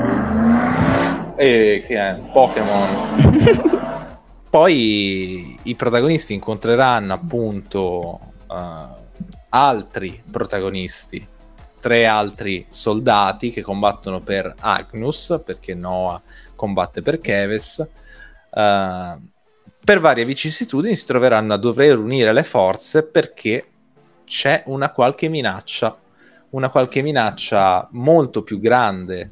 E che è un Pokémon. Poi i protagonisti incontreranno appunto eh, altri protagonisti, tre altri soldati che combattono per Agnus, perché Noah combatte per Keves. eh, per varie vicissitudini si troveranno a dover unire le forze perché c'è una qualche minaccia, una qualche minaccia molto più grande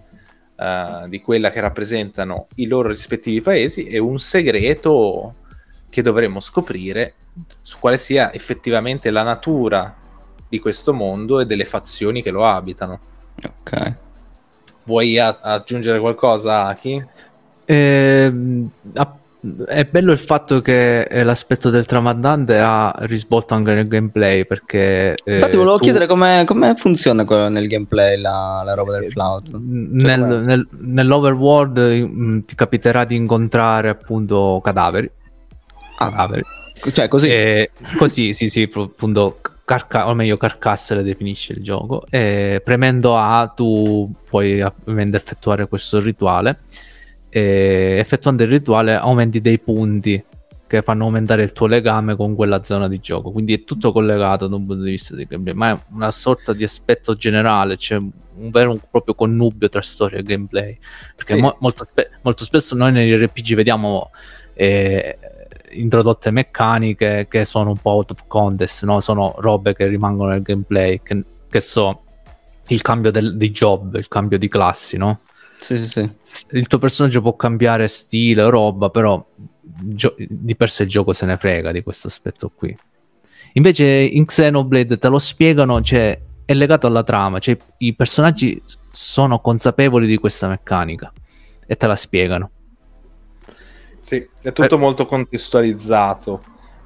eh, di quella che rappresentano i loro rispettivi paesi e un segreto che dovremo scoprire su quale sia effettivamente la natura di questo mondo e delle fazioni che lo abitano. Ok. Vuoi a- aggiungere qualcosa, Aki? Ehm, a- è bello il fatto che eh, l'aspetto del tramandante ha risvolto anche nel gameplay perché eh, Infatti volevo tu- chiedere come, funziona nel gameplay la, la roba del flauto. nel- com'è? nel- nell'overworld mm, ti capiterà di incontrare appunto cadaveri Ah. cadaveri Cioè così. E così, sì, sì, appunto, carca- o meglio, carcasse le definisce il gioco. E premendo A tu puoi ovviamente effettuare questo rituale. E effettuando il rituale aumenti dei punti che fanno aumentare il tuo legame con quella zona di gioco. Quindi è tutto collegato da un punto di vista di gameplay, ma è una sorta di aspetto generale, c'è un vero e proprio connubio tra storia e gameplay. Perché Sì. mo- molto, spe- molto spesso noi negli RPG vediamo eh, introdotte meccaniche che sono un po' out of contest, no? sono robe che rimangono nel gameplay, che, che so il cambio del- di job, il cambio di classi, no? Sì, sì, sì. Il tuo personaggio può cambiare stile o roba, però gio- di per sé il gioco se ne frega di questo aspetto qui. Invece in Xenoblade te lo spiegano, cioè è legato alla trama, cioè i personaggi sono consapevoli di questa meccanica e te la spiegano. Sì, è tutto molto contestualizzato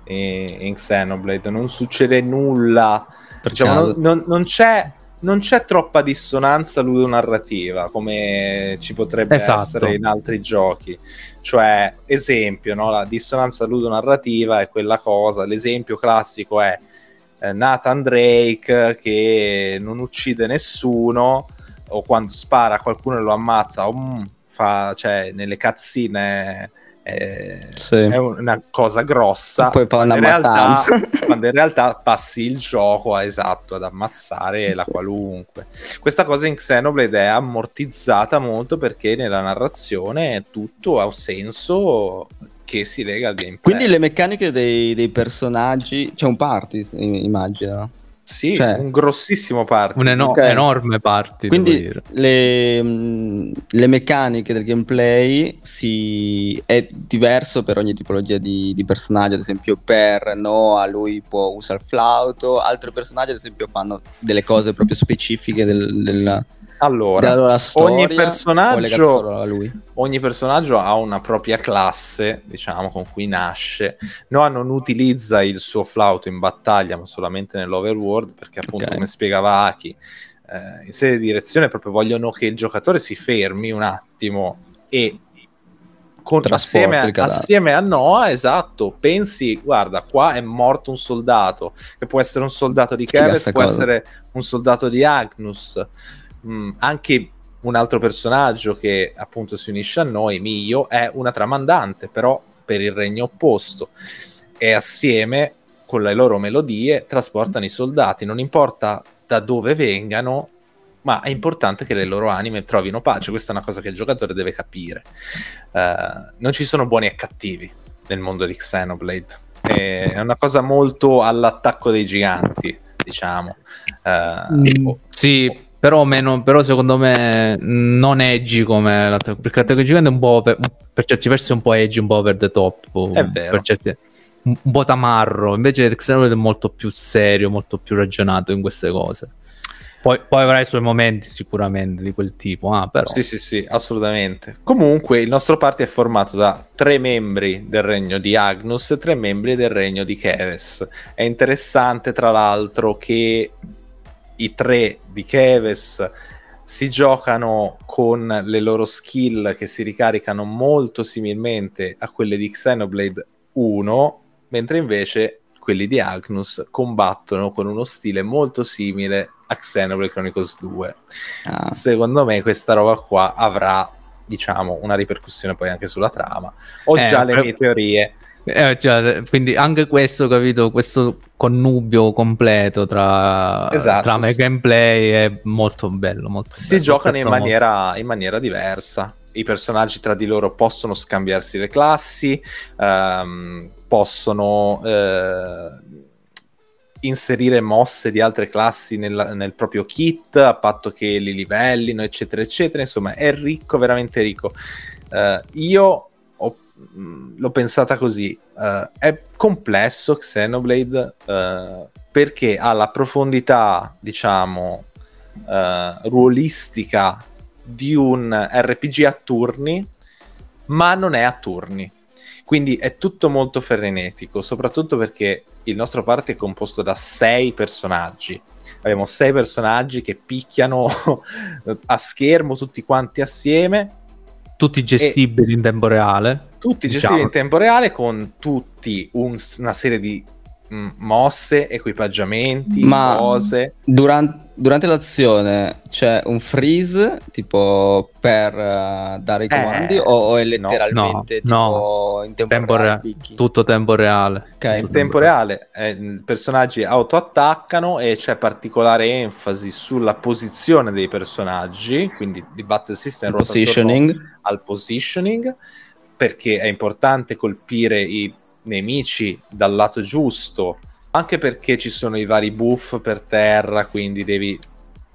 in, Xenoblade, non succede nulla, Per diciamo, non, non- non c'è, non c'è troppa dissonanza ludonarrativa come ci potrebbe Esatto. essere in altri giochi. Cioè, esempio, no? la dissonanza ludonarrativa è quella cosa, l'esempio classico è eh, Nathan Drake che non uccide nessuno o quando spara qualcuno lo ammazza, um, fa, cioè, nelle cazzine eh, Sì. è una cosa grossa. Poi quando in realtà- quando in realtà passi il gioco a, esatto ad ammazzare la qualunque. Questa cosa in Xenoblade è ammortizzata molto perché nella narrazione tutto ha un senso che si lega al gameplay. Quindi le meccaniche dei, dei personaggi, c'è un party, immagino. Sì, cioè- un grossissimo party. Un eno- Ok. enorme party. devo Quindi dire. le, mh, le meccaniche del gameplay si, è diverso per ogni tipologia di, di personaggio, ad esempio per Noah lui può usare il flauto, altri personaggi ad esempio fanno delle cose proprio specifiche del, del- Allora, storia. ogni personaggio ogni personaggio ha una propria classe, diciamo, con cui nasce. Noah non utilizza il suo flauto in battaglia, ma solamente nell'overworld, perché appunto, Ok. come spiegava Aki, eh, in serie di direzione proprio vogliono che il giocatore si fermi un attimo e con- assieme, assieme a Noah, esatto, pensi, guarda, qua è morto un soldato, che può essere un soldato di sta può cosa. essere un soldato di Agnus, Mm, anche un altro personaggio che appunto si unisce a noi, Mio, è una tramandante, però per il regno opposto. E assieme, con le loro melodie, trasportano i soldati. Non importa da dove vengano, ma è importante che le loro anime trovino pace. Questa è una cosa che il giocatore deve capire. Eh, non ci sono buoni e cattivi nel mondo di Xenoblade. È una cosa molto all'attacco dei giganti, diciamo. Eh, Mm, oh, sì, però, meno, però secondo me non edgy come l'attacco. Perché l'attacco gigante è un po' over- per certi versi è un po' edgy, un po' over the top. un- È vero. Per certi, un, un po' tamarro. Invece Xenoblade è molto più serio, molto più ragionato in queste cose. Poi, poi avrai i suoi momenti sicuramente di quel tipo, ah, però. Sì, sì, sì, assolutamente. Comunque, il nostro party è formato da tre membri del regno di Agnus e tre membri del regno di Keves. È interessante, tra l'altro, che i tre di Keves si giocano con le loro skill che si ricaricano molto similmente a quelle di Xenoblade 1, mentre invece quelli di Agnus combattono con uno stile molto simile a Xenoblade Chronicles 2 Ah, secondo me questa roba qua avrà diciamo una ripercussione poi anche sulla trama. Ho Eh, già le mie teorie Eh, cioè, quindi anche questo, capito, questo connubio completo tra, Esatto. trama e gameplay è molto bello. Molto si bello. giocano in maniera, in maniera diversa i personaggi tra di loro possono scambiarsi le classi, ehm, possono eh, inserire mosse di altre classi nel, nel, proprio kit a patto che li livellino, eccetera, eccetera. Insomma, è ricco, veramente ricco. Uh, io mh, mm, l'ho pensata così: uh, è complesso Xenoblade uh, perché ha la profondità, diciamo, ruolistica di un RPG a turni, ma non è a turni. Quindi è tutto molto frenetico, soprattutto perché il nostro party è composto da sei personaggi. Abbiamo sei personaggi che picchiano a schermo tutti quanti assieme. Tutti gestibili in tempo reale. Tutti diciamo. gestibili in tempo reale con tutti un, una serie di Mm, mosse, equipaggiamenti, Ma cose. Durante, durante l'azione c'è un freeze tipo per uh, dare i eh, comandi eh, o, o, è letteralmente no, no. in tempo, tempo reale? Re- tutto tempo reale. Okay. In tempo reale eh, i personaggi autoattaccano e c'è particolare enfasi sulla posizione dei personaggi, quindi il battle system ruota positioning. al positioning perché è importante colpire i nemici dal lato giusto, anche perché ci sono i vari buff per terra, quindi devi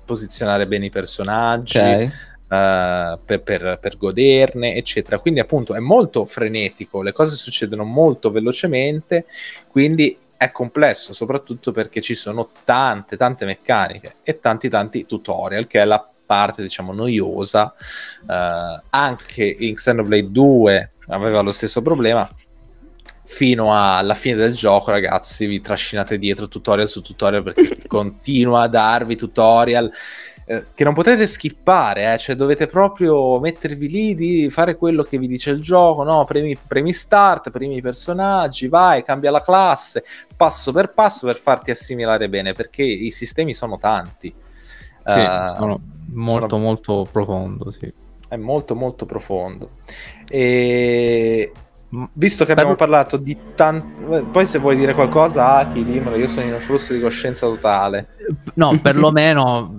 posizionare bene i personaggi. Okay. Uh, per, per, per, goderne, eccetera. Quindi, appunto, è molto frenetico, le cose succedono molto velocemente, quindi è complesso, soprattutto perché ci sono tante, tante meccaniche e tanti, tanti tutorial, che è la parte, diciamo, noiosa. Uh, anche in Xenoblade 2 aveva lo stesso problema, fino alla fine del gioco, ragazzi, vi trascinate dietro tutorial su tutorial perché continua a darvi tutorial eh, che non potete skippare, eh, cioè dovete proprio mettervi lì di fare quello che vi dice il gioco, no? Premi, premi start, premi i personaggi, vai, cambia la classe, passo per passo per farti assimilare bene, perché i sistemi sono tanti. Sì, uh, sono molto sono... molto profondo, sì. È molto molto profondo. E Visto che abbiamo parlato di tanto, poi se vuoi dire qualcosa, Aki, dimmelo, io sono in un flusso di coscienza totale. No, perlomeno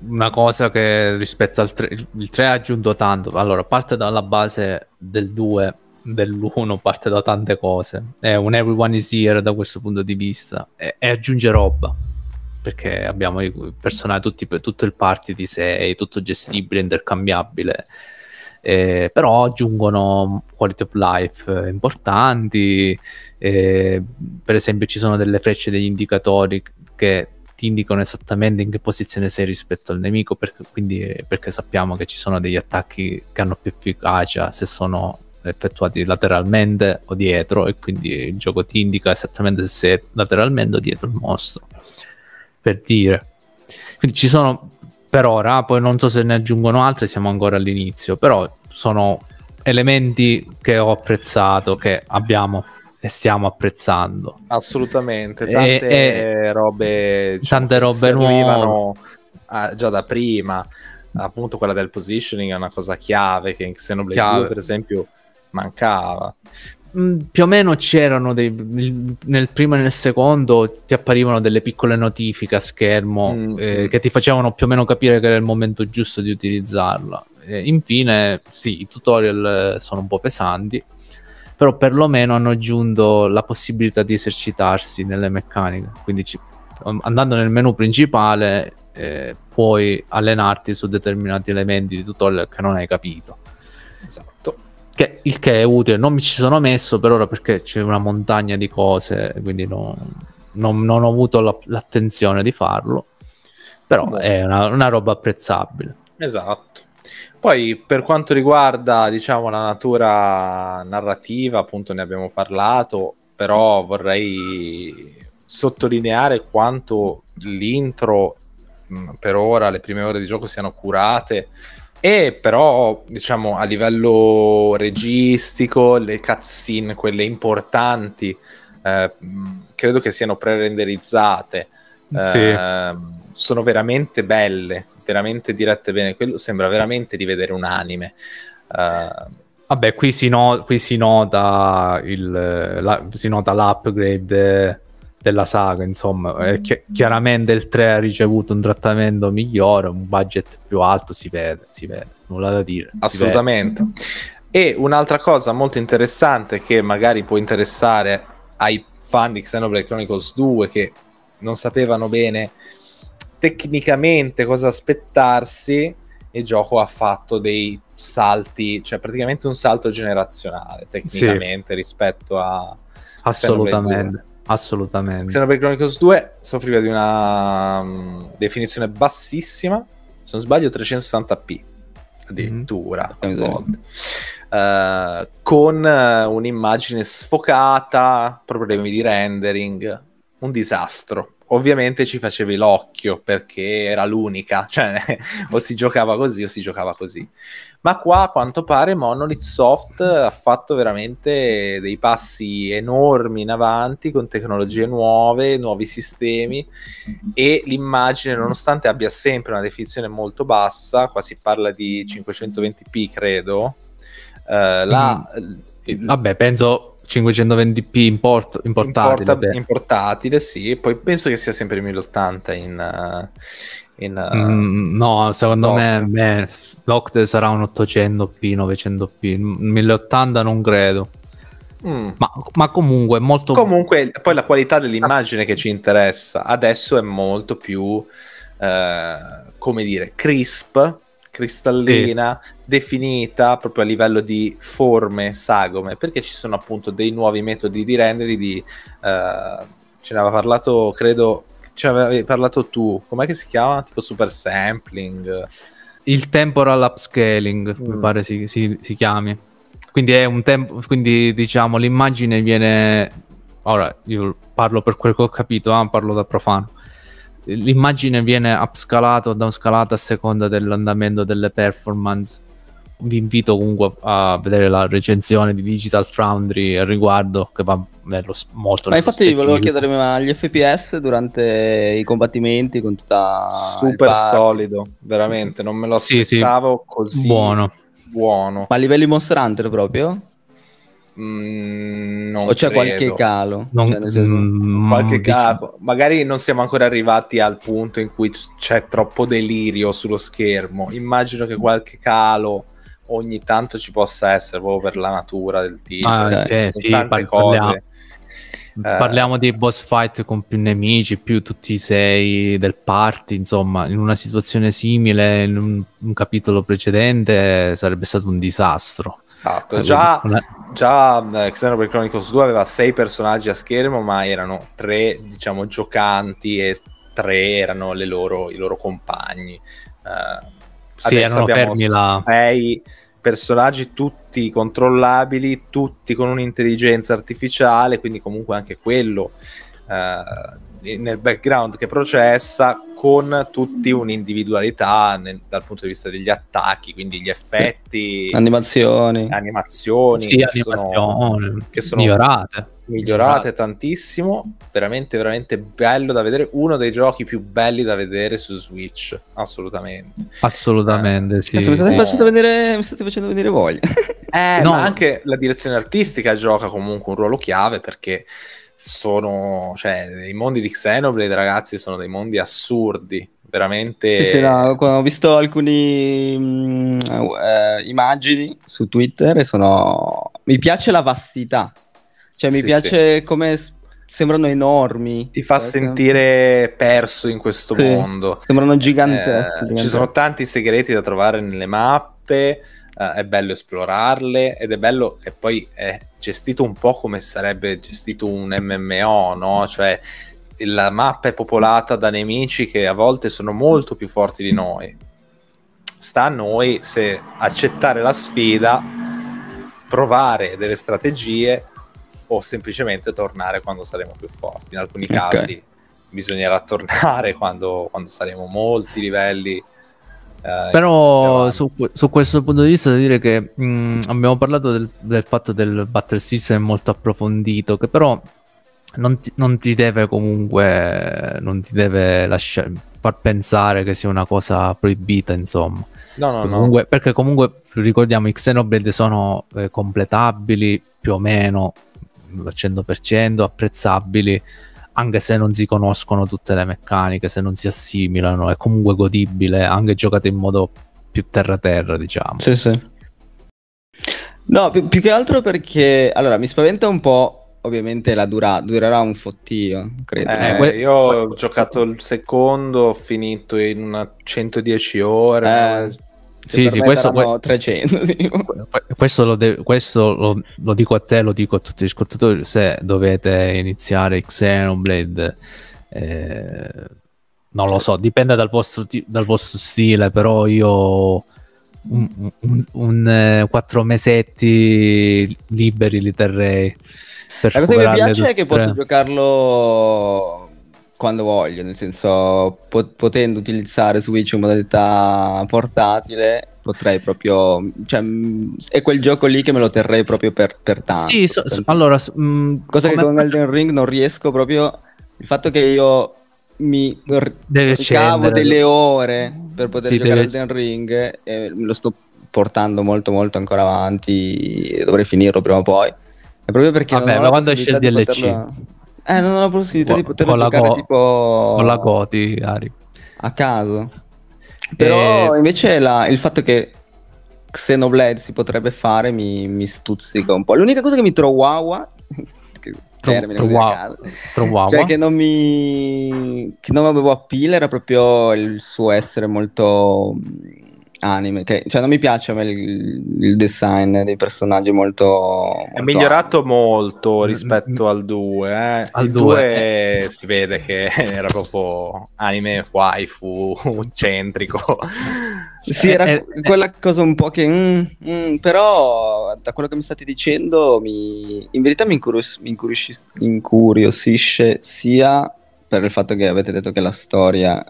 una cosa che rispetto al 3, il 3 ha aggiunto tanto. Allora, parte dalla base del 2, dell'1, parte da tante cose. È un everyone is here da questo punto di vista e, e aggiunge roba. Perché abbiamo i personaggi, tutti, tutto il party di 6, tutto gestibile, intercambiabile. Eh, però aggiungono quality of life eh, importanti, eh, per esempio ci sono delle frecce degli indicatori che ti indicano esattamente in che posizione sei rispetto al nemico, perché, quindi, perché sappiamo che ci sono degli attacchi che hanno più efficacia se sono effettuati lateralmente o dietro e quindi il gioco ti indica esattamente se sei lateralmente o dietro il mostro per dire quindi ci sono per ora, poi non so se ne aggiungono altre, siamo ancora all'inizio, però sono elementi che ho apprezzato, che abbiamo e stiamo apprezzando. Assolutamente, tante e, e robe, diciamo, tante robe nuove ah, già da prima. Appunto, quella del positioning è una cosa chiave che in Xenoblade chiave. 2, per esempio, mancava. Mm, più o meno c'erano dei, nel primo e nel secondo ti apparivano delle piccole notifiche a schermo mm. eh, che ti facevano più o meno capire che era il momento giusto di utilizzarla. E infine, sì, i tutorial sono un po' pesanti, però perlomeno hanno aggiunto la possibilità di esercitarsi nelle meccaniche. Quindi ci, andando nel menu principale eh, puoi allenarti su determinati elementi di tutorial che non hai capito. Esatto. Che, il che è utile, non mi ci sono messo per ora perché c'è una montagna di cose, quindi no, non, non, ho avuto la, l'attenzione di farlo. Però Beh. è una, una, roba apprezzabile. Esatto. Poi per quanto riguarda, diciamo, la natura narrativa, appunto ne abbiamo parlato, però vorrei sottolineare quanto l'intro per ora, le prime ore di gioco siano curate e però, diciamo, a livello registico, le cutscene, quelle importanti, eh, credo che siano pre-renderizzate. Sì. Eh, sono veramente belle, veramente dirette bene. Quello sembra veramente di vedere un anime. Uh, Vabbè, qui si, no- qui si, nota il, la- si nota l'upgrade della saga, insomma. Eh, chi- chiaramente il 3 ha ricevuto un trattamento migliore, un budget più alto, si vede, si vede, nulla da dire. Assolutamente. E un'altra cosa molto interessante che magari può interessare ai fan di Xenoblade Chronicles 2 che non sapevano bene tecnicamente cosa aspettarsi, il gioco ha fatto dei salti, cioè praticamente un salto generazionale tecnicamente rispetto a. Assolutamente, assolutamente. Xenoblade Chronicles 2 soffriva di una mm, definizione bassissima, se non sbaglio 360p addirittura Mm. Eh, con eh, un'immagine sfocata, problemi di rendering, un disastro. Ovviamente ci facevi l'occhio perché era l'unica, cioè o si giocava così o si giocava così. Ma qua a quanto pare Monolith Soft ha fatto veramente dei passi enormi in avanti con tecnologie nuove, nuovi sistemi e l'immagine, nonostante abbia sempre una definizione molto bassa, qua si parla di 520p credo, eh, la, il- Vabbè, penso 520p in, port- in portatile. importa- beh. in portatile, sì, poi penso che sia sempre 1080 in... eh, in, eh, Mm, no, secondo no. me, me l'Octe sarà un 800p, 900p, 1080 non credo. mm. Ma, ma comunque molto... Comunque, poi la qualità dell'immagine che ci interessa adesso è molto più, eh, come dire, crisp, cristallina, definita proprio a livello di forme sagome, perché ci sono appunto dei nuovi metodi di rendere, di, eh, ce ne aveva parlato, credo, ce ne avevi parlato tu, com'è che si chiama? Tipo super sampling. Il temporal upscaling, Mm. mi pare si, si- si chiami. Quindi è un tempo, quindi diciamo l'immagine viene... Ora, io parlo per quel che ho capito, ah, parlo da profano. L'immagine viene upscalata, downscalata a seconda dell'andamento delle performance. Vi invito comunque a vedere la recensione di Digital Foundry al riguardo, che va nello molto Ma infatti volevo specifico. chiedere, ma gli FPS durante i combattimenti con tutta... Super solido, veramente, non me lo Sì, sì. aspettavo così Buono. buono. Ma a livelli Monster Hunter proprio? Mm, non o c'è qualche credo. calo? Non- Cioè, senso- mm, qualche diciamo- capo. Magari non siamo ancora arrivati al punto in cui c'è troppo delirio sullo schermo. Immagino che qualche calo ogni tanto ci possa essere proprio per la natura del tipo. Ah, Ok. cioè, sì, par- cose. parliamo, parliamo di boss fight con più nemici, più tutti i sei del party, insomma, in una situazione simile, in un, un capitolo precedente, sarebbe stato un disastro. Esatto. Già, Una- già eh, Xenoblade Chronicles 2 aveva sei personaggi a schermo, ma erano tre, diciamo, giocanti e tre erano le loro, i loro compagni. Eh, Sì, adesso erano abbiamo fermi là. sei personaggi tutti controllabili, tutti con un'intelligenza artificiale, quindi comunque anche quello eh, nel background che processa con tutti un'individualità nel- dal punto di vista degli attacchi, quindi gli effetti, Animazioni. animazioni sì, che sono animazioni che sono migliorate. migliorate tantissimo, veramente veramente bello da vedere, uno dei giochi più belli da vedere su Switch, assolutamente. Assolutamente, sì. Cazzo, mi, state sì. facendo venire, mi state facendo venire voglia. Eh, No. ma anche la direzione artistica gioca comunque un ruolo chiave perché sono, cioè, i mondi di Xenoblade, ragazzi, sono dei mondi assurdi, veramente. Sì, sì, no, ho visto alcune immagini su Twitter e sono... Mi piace la vastità. Cioè, mi Sì, piace come s- sembrano enormi. Ti fa Cioè, sentire perso in questo Sì. mondo. Sembrano Eh, giganteschi. ci giganteschi. sono tanti segreti da trovare nelle mappe, eh, è bello esplorarle ed è bello che poi è gestito un po' come sarebbe gestito un MMO, no? Cioè la mappa è popolata da nemici che a volte sono molto più forti di noi. Sta a noi se accettare la sfida, provare delle strategie o semplicemente tornare quando saremo più forti. In alcuni Ok. casi bisognerà tornare quando, quando saremo molti livelli. Eh, Però su, su questo punto di vista devo dire che mh, abbiamo parlato del, del fatto del battle system molto approfondito, che però non ti, non ti deve comunque non ti deve lasciare, far pensare che sia una cosa proibita, insomma. No, no, no. Comunque- perché comunque ricordiamo i Xenoblade sono eh, completabili più o meno al 100%, apprezzabili anche se non si conoscono tutte le meccaniche, se non si assimilano, è comunque godibile, anche giocato in modo più terra-terra, diciamo. Sì, sì. No, più, più che altro perché allora mi spaventa un po'. Ovviamente la dura, durerà un fottio, credo. Eh, Eh, que- io ho giocato il secondo, ho finito in una 110 ore. Eh, Sì, sì, questo- saranno 300. tipo. Que- Questo, lo, de- questo lo, lo dico a te, lo dico a tutti gli ascoltatori. Se dovete iniziare Xenoblade, eh, non lo so, dipende dal vostro, dal vostro stile. Però io un, un- un, eh, quattro mesetti liberi li terrei. La cosa che mi piace è che posso giocarlo quando voglio, nel senso po- potendo utilizzare Switch in modalità portatile, potrei proprio... Cioè, mh, è quel gioco lì che me lo terrei proprio per, per tanto. Sì, so- so- allora, mh, Cosa che con Elden Ring non riesco proprio... Il fatto che io mi ricavo delle ore per poter Sì, giocare deve- Elden Ring e lo sto portando molto molto ancora avanti dovrei finirlo prima o poi. È proprio perché Vabbè, ma quando esce il DLC? poterlo- Eh, non ho la possibilità di Con- poterlo giocare go- tipo con la Goti, Ari. a caso. Però Eh, invece la- il fatto che Xenoblade si potrebbe fare mi, mi stuzzica un po'. L'unica cosa che mi trovava che termine così a trovavo- caso, trovavo. cioè che non mi che non avevo appeal era proprio il suo essere molto anime, che, cioè non mi piace a me il, il design dei personaggi molto, È molto migliorato molto rispetto al 2. Eh. Al il due, 2 si vede che era proprio anime waifu centrico. Sì, era Eh, eh, quella cosa un po' che... mm, mm, però da quello che mi state dicendo mi, in verità mi, incurios- mi incurioscis- incuriosisce sia per il fatto che avete detto che la storia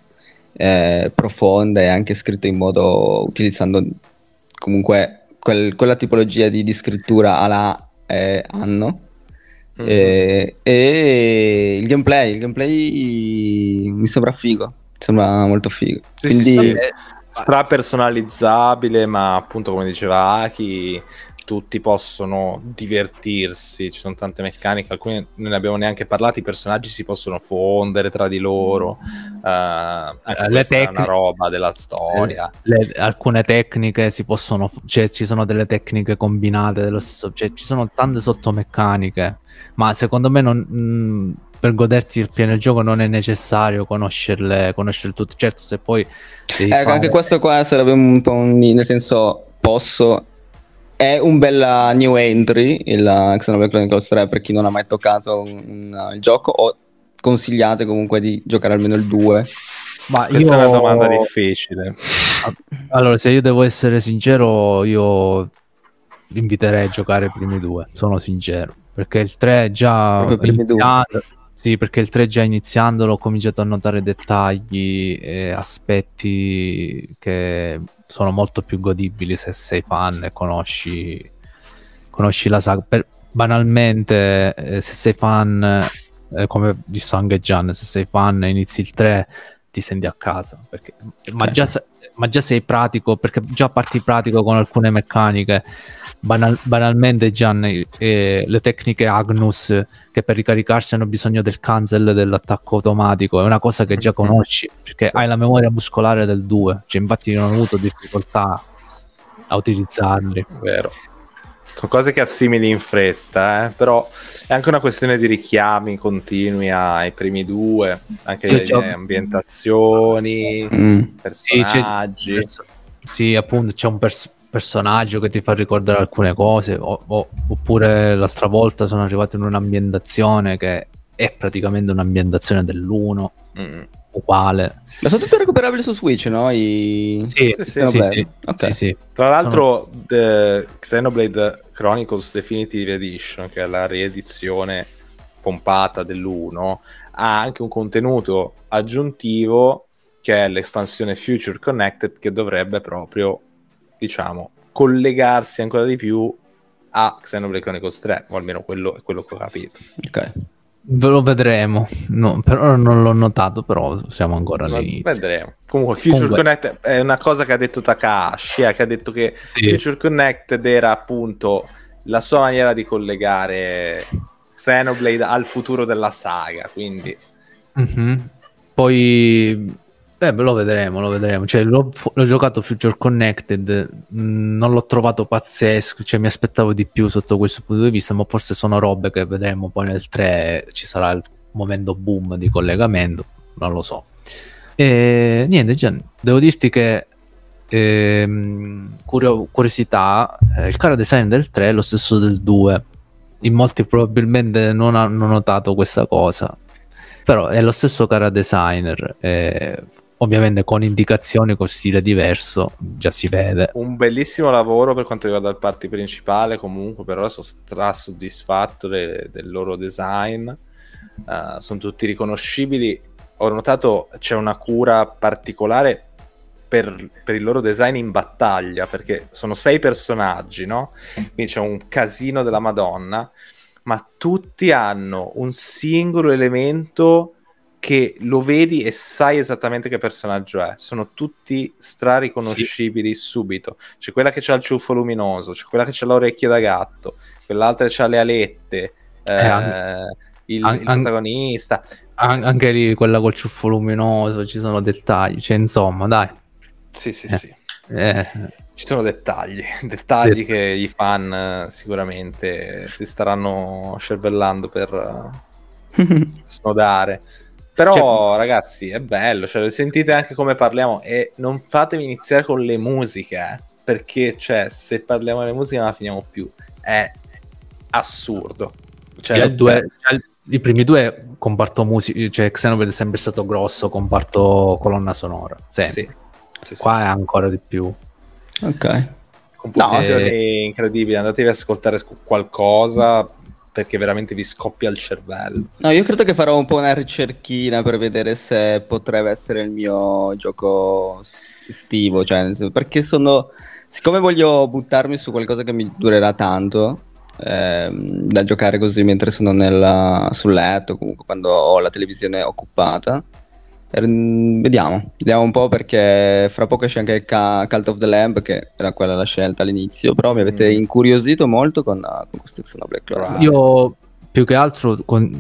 è profonda e anche scritta in modo utilizzando comunque quel- quella tipologia di, di scrittura alla eh, anno. Mm. E, e il gameplay, il gameplay mi sembra figo, sembra molto figo. Sì, Quindi... sì, sì. Stra personalizzabile, ma appunto come diceva Aki, tutti possono divertirsi, ci sono tante meccaniche, alcune non ne abbiamo neanche parlato, i personaggi si possono fondere tra di loro, eh, Eh, le questa è una roba della storia. le- alcune tecniche si possono, cioè ci sono delle tecniche combinate dello stesso, cioè ci sono tante sottomeccaniche, ma secondo me non, mh, per goderti il pieno gioco non è necessario conoscerle, conoscere tutto. Certo, se poi Ecco, fare- anche questo qua sarebbe un po' un... nel senso, posso... È un bel new entry, il Xenoblade Chronicles 3, per chi non ha mai toccato un- un- il gioco, o consigliate comunque di giocare almeno il 2. ma Questa io- è una domanda difficile. Allora, se io devo essere sincero, io inviterei a giocare i primi due, sono sincero, perché il 3 già Proprio iniziando, sì, perché il 3 già iniziandolo ho cominciato a notare dettagli e aspetti che sono molto più godibili se sei fan e conosci, conosci la saga. Per- banalmente, eh, se sei fan, eh, come disse anche Gian, se sei fan e inizi il 3 ti senti a casa, perché, ma, già, se- ma già sei pratico, perché già parti pratico con alcune meccaniche. Banal- banalmente, Gian, eh, le tecniche Agnus che per ricaricarsi hanno bisogno del cancel dell'attacco automatico, è una cosa che già Mhm. conosci, perché Sì. hai la memoria muscolare del 2, cioè infatti non ho avuto difficoltà a utilizzarli. Vero. Sono cose che assimili in fretta, eh, però è anche una questione di richiami continui ai primi due, anche le ambientazioni, Mm. Sì, personaggi. Sì, appunto, c'è un pers- personaggio che ti fa ricordare alcune cose, o- o- oppure l'altra volta sono arrivato in un'ambientazione che è praticamente un'ambientazione dell'1, Mm. uguale. Ma sono tutte recuperabili su Switch, no? I... Sì, Sì, sì, sì, sì, vabbè. sì, sì, sì. Tra l'altro, The Xenoblade Chronicles Definitive Edition, che è la riedizione pompata dell'1, ha anche un contenuto aggiuntivo che è l'espansione Future Connected che dovrebbe proprio, diciamo, collegarsi ancora di più a Xenoblade Chronicles 3, o almeno quello è quello che ho capito. Ok. Ve lo vedremo, no, però non l'ho notato, però siamo ancora all'inizio. Vedremo. Comunque, Future Comunque- Connected è una cosa che ha detto Takahashi, eh, che ha detto che Sì. Future Connected era appunto la sua maniera di collegare Xenoblade al futuro della saga, quindi Mhm. Poi eh, beh, lo vedremo, lo vedremo. Cioè, l'ho, l'ho giocato Future Connected, mh, non l'ho trovato pazzesco, cioè mi aspettavo di più sotto questo punto di vista, ma forse sono robe che vedremo poi nel 3 ci sarà il momento boom di collegamento, non lo so. E niente, Gian, devo dirti che ehm, curio- curiosità, eh, il cara design del 3 è lo stesso del 2. In molti probabilmente non hanno notato questa cosa, però è lo stesso cara designer, eh, ovviamente con indicazioni con stile diverso, già si vede. un bellissimo lavoro per quanto riguarda il party principale, comunque per ora sono stra soddisfatto de- del loro design, Eh, sono tutti riconoscibili. Ho notato c'è una cura particolare per, per il loro design in battaglia, perché sono sei personaggi, no? Quindi c'è un casino della Madonna, ma tutti hanno un singolo elemento che lo vedi e sai esattamente che personaggio è. Sono tutti strariconoscibili subito. C'è quella che ha il ciuffo luminoso, c'è quella che ha le orecchie da gatto, quell'altra che ha le alette, eh, an- il, an- il protagonista. An- anche lì quella col ciuffo luminoso, ci sono dettagli, cioè insomma, dai. Sì, sì, Eh. sì. Eh, Ci sono dettagli, dettagli Sì. che i fan eh, sicuramente si staranno cervellando per eh, snodare. Però, Cioè- ragazzi, è bello. Cioè, sentite anche come parliamo. E non fatemi iniziare con le musiche. eh, perché, cioè, se parliamo delle musiche non la finiamo più. È assurdo. Cioè, già due- già il- i primi due comparto musica, cioè Xenoblade è sempre stato grosso, comparto colonna sonora, sempre. sì, sì, sì. Qua è ancora di più. ok. Composizioni incredibili. Andatevi ad ascoltare sc- qualcosa perché veramente vi scoppia il cervello. No, io credo che farò un po' una ricerchina per vedere se potrebbe essere il mio gioco estivo, cioè, perché sono... Siccome voglio buttarmi su qualcosa che mi durerà tanto, ehm, da giocare così mentre sono nella- sul letto, comunque quando ho la televisione occupata, vediamo, vediamo un po' perché fra poco esce anche Ca- Cult of the Lamb, che era quella la scelta all'inizio, però mi avete Mm. incuriosito molto con, con questo Xenoblade Chronicles. Io più che altro con-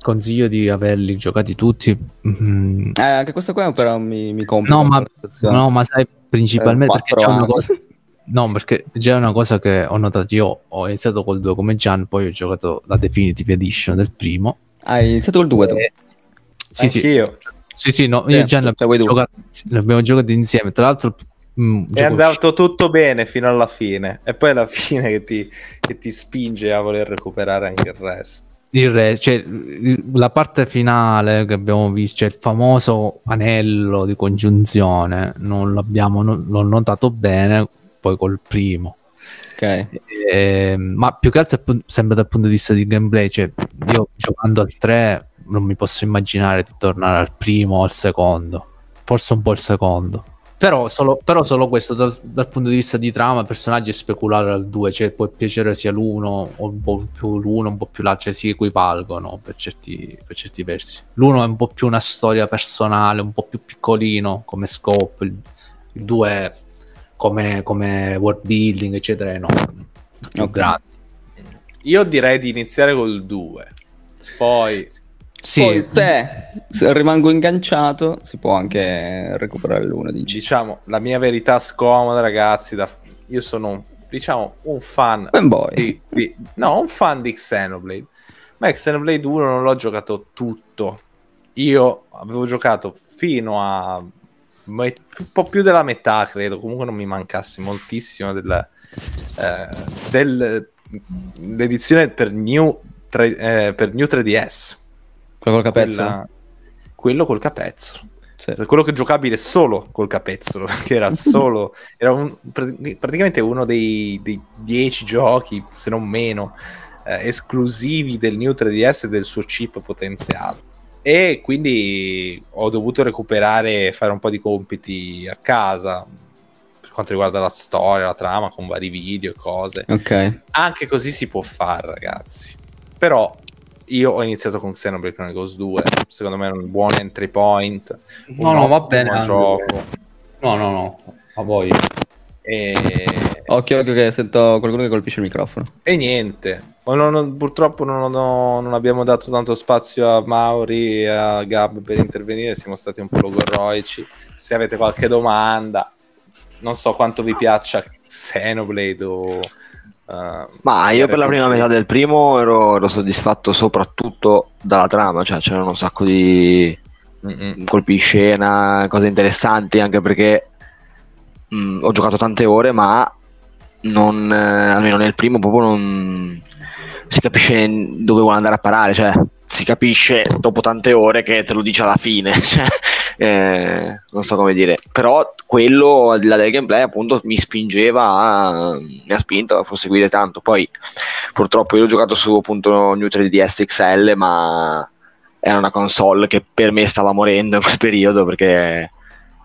consiglio di averli giocati tutti. mm, Eh, anche questo qua però mi, mi compra No, ma, no, ma sai, principalmente Eh, perché c'è una cosa. No, perché già è una cosa che ho notato io. Ho iniziato col 2 come Gian, poi ho giocato la Definitive Edition del primo. Hai iniziato col 2 tu? Eh, Sì, sì, Anch'io. sì, sì, no, io e Sì, Gian cioè l'abbiamo giocato, l'abbiamo giocato insieme. Tra l'altro, mm, È andato tutto bene fino alla fine. E poi alla fine che ti, che ti spinge a voler recuperare anche il resto. Il re, cioè, la parte finale che abbiamo visto, cioè il famoso anello di congiunzione, non l'abbiamo no- l'ho notato bene poi col primo. Ok. Ehm, ma più che altro sempre dal punto di vista di gameplay, cioè io giocando al 3 non mi posso immaginare di tornare al primo o al secondo, forse un po' il secondo. Però solo, però solo questo dal, dal punto di vista di trama, personaggi e speculare al 2, cioè può piacere sia l'uno o un po' più l'uno, un po' più l'altro, cioè si equivalgono per certi, per certi versi. L'uno è un po' più una storia personale, un po' più piccolino come scope, il 2 è come, come world building, eccetera, enorme. Più Ok. grande. Io direi di iniziare col 2. Poi Sì, Poi se, se rimango inganciato si può anche recuperare l'uno, dici? diciamo la mia verità scomoda, ragazzi. Da... Io sono un- diciamo un fan di, di- no, un fan di Xenoblade. Ma Xenoblade 1 non l'ho giocato tutto. Io avevo giocato fino a un po' più della metà, credo. Comunque non mi mancasse moltissimo del, eh, del- l'edizione per New, tre- eh, per New 3DS. Quello col capezzo? Quella- quello col capezzolo. Sì. Quello che giocabile solo col capezzolo, perché era solo, era un- pr- praticamente uno dei, dei dieci giochi, se non meno, eh, esclusivi del New 3DS e del suo chip potenziato. E quindi ho dovuto recuperare e fare un po' di compiti a casa per quanto riguarda la storia, la trama, con vari video e cose. Ok. Anche così si può fare, ragazzi. Però io ho iniziato con Xenoblade Chronicles 2, secondo me è un buon entry point. No, no, va bene. Gioco. No, no, no, a voi. E Occhio, occhio che sento qualcuno che colpisce il microfono. E niente, non- non- purtroppo non, non abbiamo dato tanto spazio a Mauri e a Gab per intervenire, siamo stati un po' logorroici. Se avete qualche domanda, non so quanto vi piaccia Xenoblade o... eh, Ma io per la prima metà del primo ero, ero soddisfatto soprattutto dalla trama, cioè c'erano un sacco di Mm-mm. colpi di scena, cose interessanti, anche perché mh, ho giocato tante ore, ma non, eh, almeno nel primo proprio non si capisce dove vuole andare a parare, cioè si capisce dopo tante ore che te lo dice alla fine, cioè, eh, non so come dire, però quello al di là del gameplay appunto mi spingeva a, mi ha spinto a proseguire tanto, poi purtroppo io ho giocato su appunto New 3DS XL, ma era una console che per me stava morendo in quel periodo perché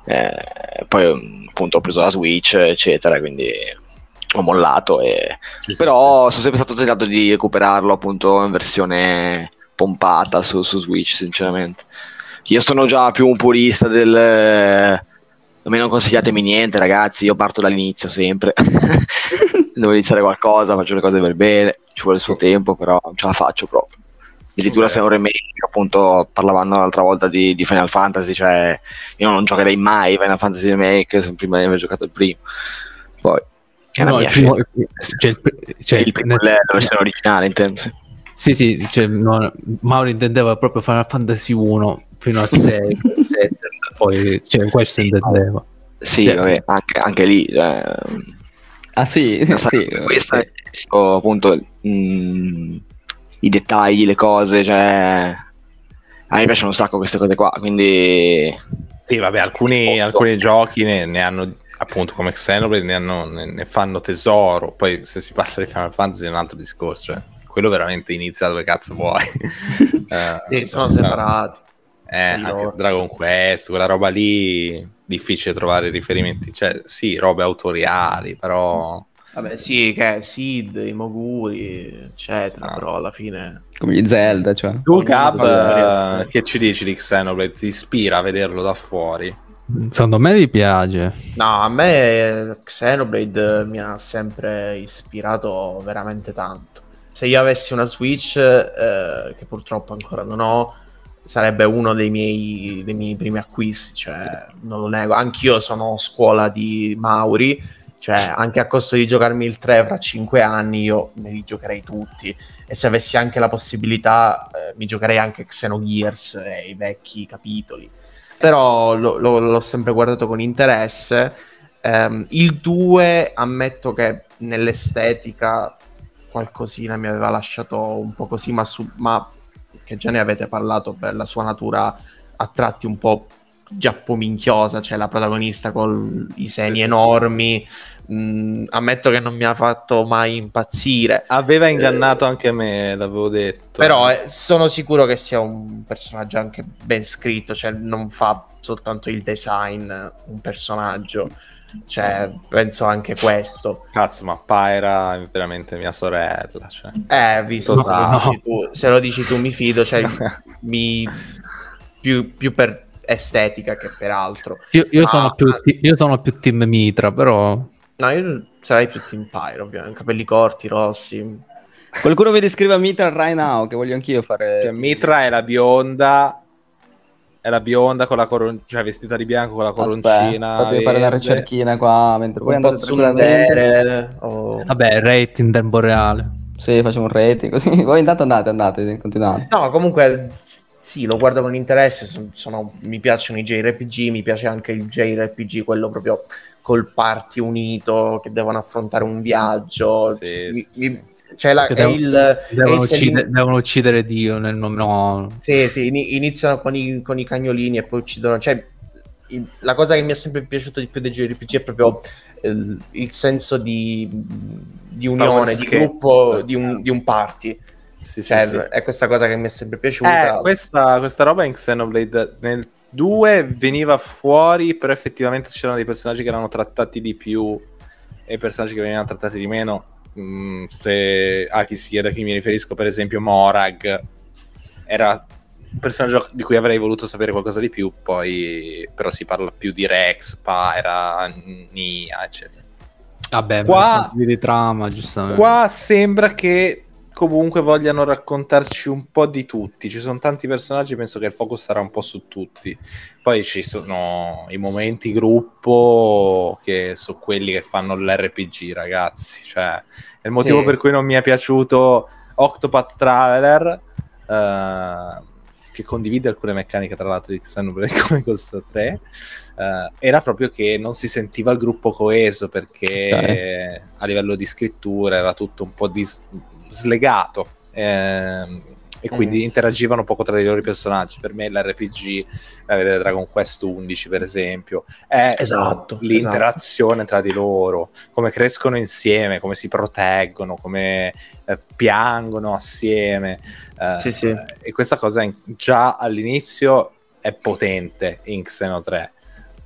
eh, poi appunto ho preso la Switch eccetera quindi ho mollato e... Sì, sì, però sono sempre stato tentato di recuperarlo appunto in versione pompata su, su Switch sinceramente. Io sono già più un purista del a me non consigliatemi niente ragazzi io parto dall'inizio sempre. Devo iniziare qualcosa faccio le cose per bene ci vuole il suo tempo però non ce la faccio proprio. Addirittura se è un remake appunto parlavamo l'altra volta di, di Final Fantasy cioè io non giocherei mai Final Fantasy Remake se prima di aver giocato il primo. Poi è No, mia il primo- scelta. cioè, cioè, il primo nel- la versione originale intendo sì. Sì, cioè, no, Mauro intendeva proprio Final Fantasy 1 fino al 6, 7, poi cioè, questo intendeva. Sì, Sì. vabbè, anche, anche lì eh, Ah sì, sì. questa sì. è appunto mh, i dettagli, le cose, cioè a me piacciono un sacco queste cose qua, quindi Sì, vabbè, alcuni, alcuni giochi ne, ne hanno, appunto come Xenoblade, ne, hanno- ne- ne fanno tesoro. Poi se si parla di Final Fantasy è un altro discorso. Cioè, quello veramente inizia dove cazzo vuoi. Eh, Sì, sono no, separati. Eh, anche. Dragon Quest, quella roba lì, difficile trovare riferimenti. Cioè, sì, robe autoriali, però... Vabbè, sì, che è Sid, i Moguri, eccetera, Ah. però alla fine... Come gli Zelda, cioè. Tu, fa la eh, che ci dici di Xenoblade? Ti ispira a vederlo da fuori? Secondo me vi piace. No, a me Xenoblade mi ha sempre ispirato veramente tanto. Se io avessi una Switch, eh, che purtroppo ancora non ho, sarebbe uno dei miei, dei miei primi acquisti, cioè non lo nego. Anch'io sono scuola di Mauri, cioè anche a costo di giocarmi il 3 fra 5 anni io me li giocherei tutti. E se avessi anche la possibilità, eh, mi giocherei anche Xenogears e i vecchi capitoli però lo- lo- l'ho sempre guardato con interesse. Ehm, il 2 ammetto che nell'estetica qualcosina mi aveva lasciato un po' così, ma, su- ma che già ne avete parlato per la sua natura a tratti un po' giappominchiosa, cioè la protagonista con i seni Sì, sì, sì. enormi. Mm, ammetto che non mi ha fatto mai impazzire. Aveva ingannato anche me, l'avevo detto. Però eh, sono sicuro che sia un personaggio anche ben scritto, cioè non fa soltanto il design un personaggio, cioè penso anche questo. Cazzo, ma Pyra è veramente mia sorella. Cioè. Eh, visto se lo, dici tu, se lo dici tu mi fido, cioè mi più, più per estetica che per altro. Io, io Ah, sono più, ti- io sono più team Mitra, però... No, io sarei più Team Pyro, ovviamente, capelli corti, rossi. Qualcuno mi descrive Mitra right now, che voglio anch'io fare... Cioè, Mitra è la bionda. È la bionda con la coroncina, cioè vestita di bianco con la coroncina. Aspetta, fare una verde. ricerchina qua mentre voi andate tsundere. o- Vabbè, rate in tempo reale. Sì, facciamo un rating così. Voi intanto andate, andate, continuate. No, comunque sì, lo guardo con interesse. son- sono- mi piacciono i JRPG, mi piace anche il JRPG, quello proprio col party unito che devono affrontare un viaggio. Sì, Mi- sì, mi- c'è la- devo- il, è Devono, il selling- uccide- devono uccidere Dio nel nome... No. Sì, sì, ini- iniziano con i, con i cagnolini e poi uccidono. Cioè, il- la cosa che mi è sempre piaciuto di più dei JRPG è proprio eh, il senso di, di unione, di gruppo, di un, di un party. Sì, sì, Cioè, sì. è questa cosa che mi è sempre piaciuta. Eh, questa, questa roba in Xenoblade nel 2 veniva fuori, però effettivamente c'erano dei personaggi che erano trattati di più e personaggi che venivano trattati di meno. Mm, se a chi si chiede a chi mi riferisco, per esempio, Morag era un personaggio di cui avrei voluto sapere qualcosa di più, poi però si parla più di Rex, Pyra, Nia, eccetera. Vabbè, Qua- qua di trama, giustamente. Qua sembra che comunque vogliano raccontarci un po' di tutti. Ci sono tanti personaggi, penso che il focus sarà un po' su tutti. Poi ci sono i momenti gruppo che sono quelli che fanno l'RPG, ragazzi. Cioè, è il motivo Sì. per cui non mi è piaciuto Octopath Traveler. eh, che condivide alcune meccaniche tra l'altro di Xenoblade come Ghost 3 eh, era proprio che non si sentiva il gruppo coeso perché a livello di scrittura era tutto un po' dis- slegato ehm, e quindi Mm. interagivano poco tra di loro i personaggi per me l'RPG da vedere Dragon Quest 11 per esempio è Esatto, l'interazione tra di loro come crescono insieme come si proteggono come eh, piangono assieme eh, Sì, sì. e questa cosa in- già all'inizio è potente in Xeno 3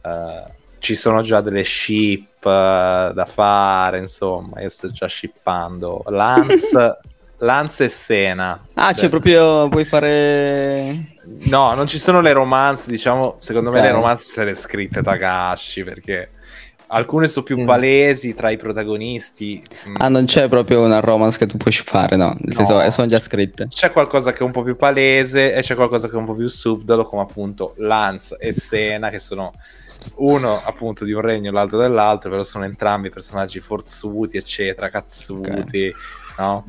Eh, ci sono già delle ship eh, da fare insomma io sto già shippando Lance Lance e Sena Ah, Cioè, cioè proprio puoi fare... no non ci sono le romance diciamo secondo me Ok. le romance se le scritte Takashi perché alcune sono più Mm. palesi tra i protagonisti mm, Ah, non c'è proprio una romance che tu puoi fare, no? Nel No. senso, eh, sono già scritte. c'è qualcosa che è un po' più palese e c'è qualcosa che è un po' più subdolo, come appunto Lance e Sena, che sono uno appunto di un regno e l'altro dell'altro, però sono entrambi personaggi forzuti, eccetera, cazzuti, no?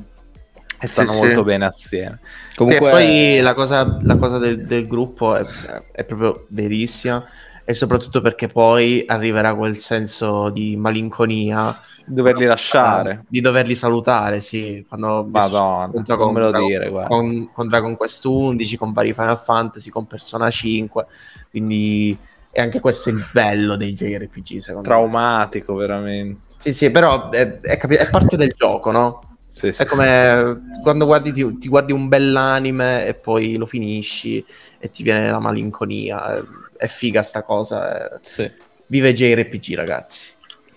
E stanno Sì, molto sì. bene assieme. Comunque... Sì, e poi la cosa, la cosa del, del gruppo è, è proprio verissima e soprattutto perché poi arriverà quel senso di malinconia Doverli lasciare. ah, di doverli salutare, sì, quando Madonna, me lo Dragon- dire, guarda. con, con Dragon Quest 11, con vari Final Fantasy, con Persona 5, quindi è anche questo il bello dei JRPG, secondo me. Traumatico, veramente. Sì, sì, però è, è capi- è parte del gioco, no? Sì, sì, È come quando guardi, ti, ti guardi un bell'anime e poi lo finisci e ti viene la malinconia. È, è figa sta cosa. è- Sì. Vive JRPG, ragazzi.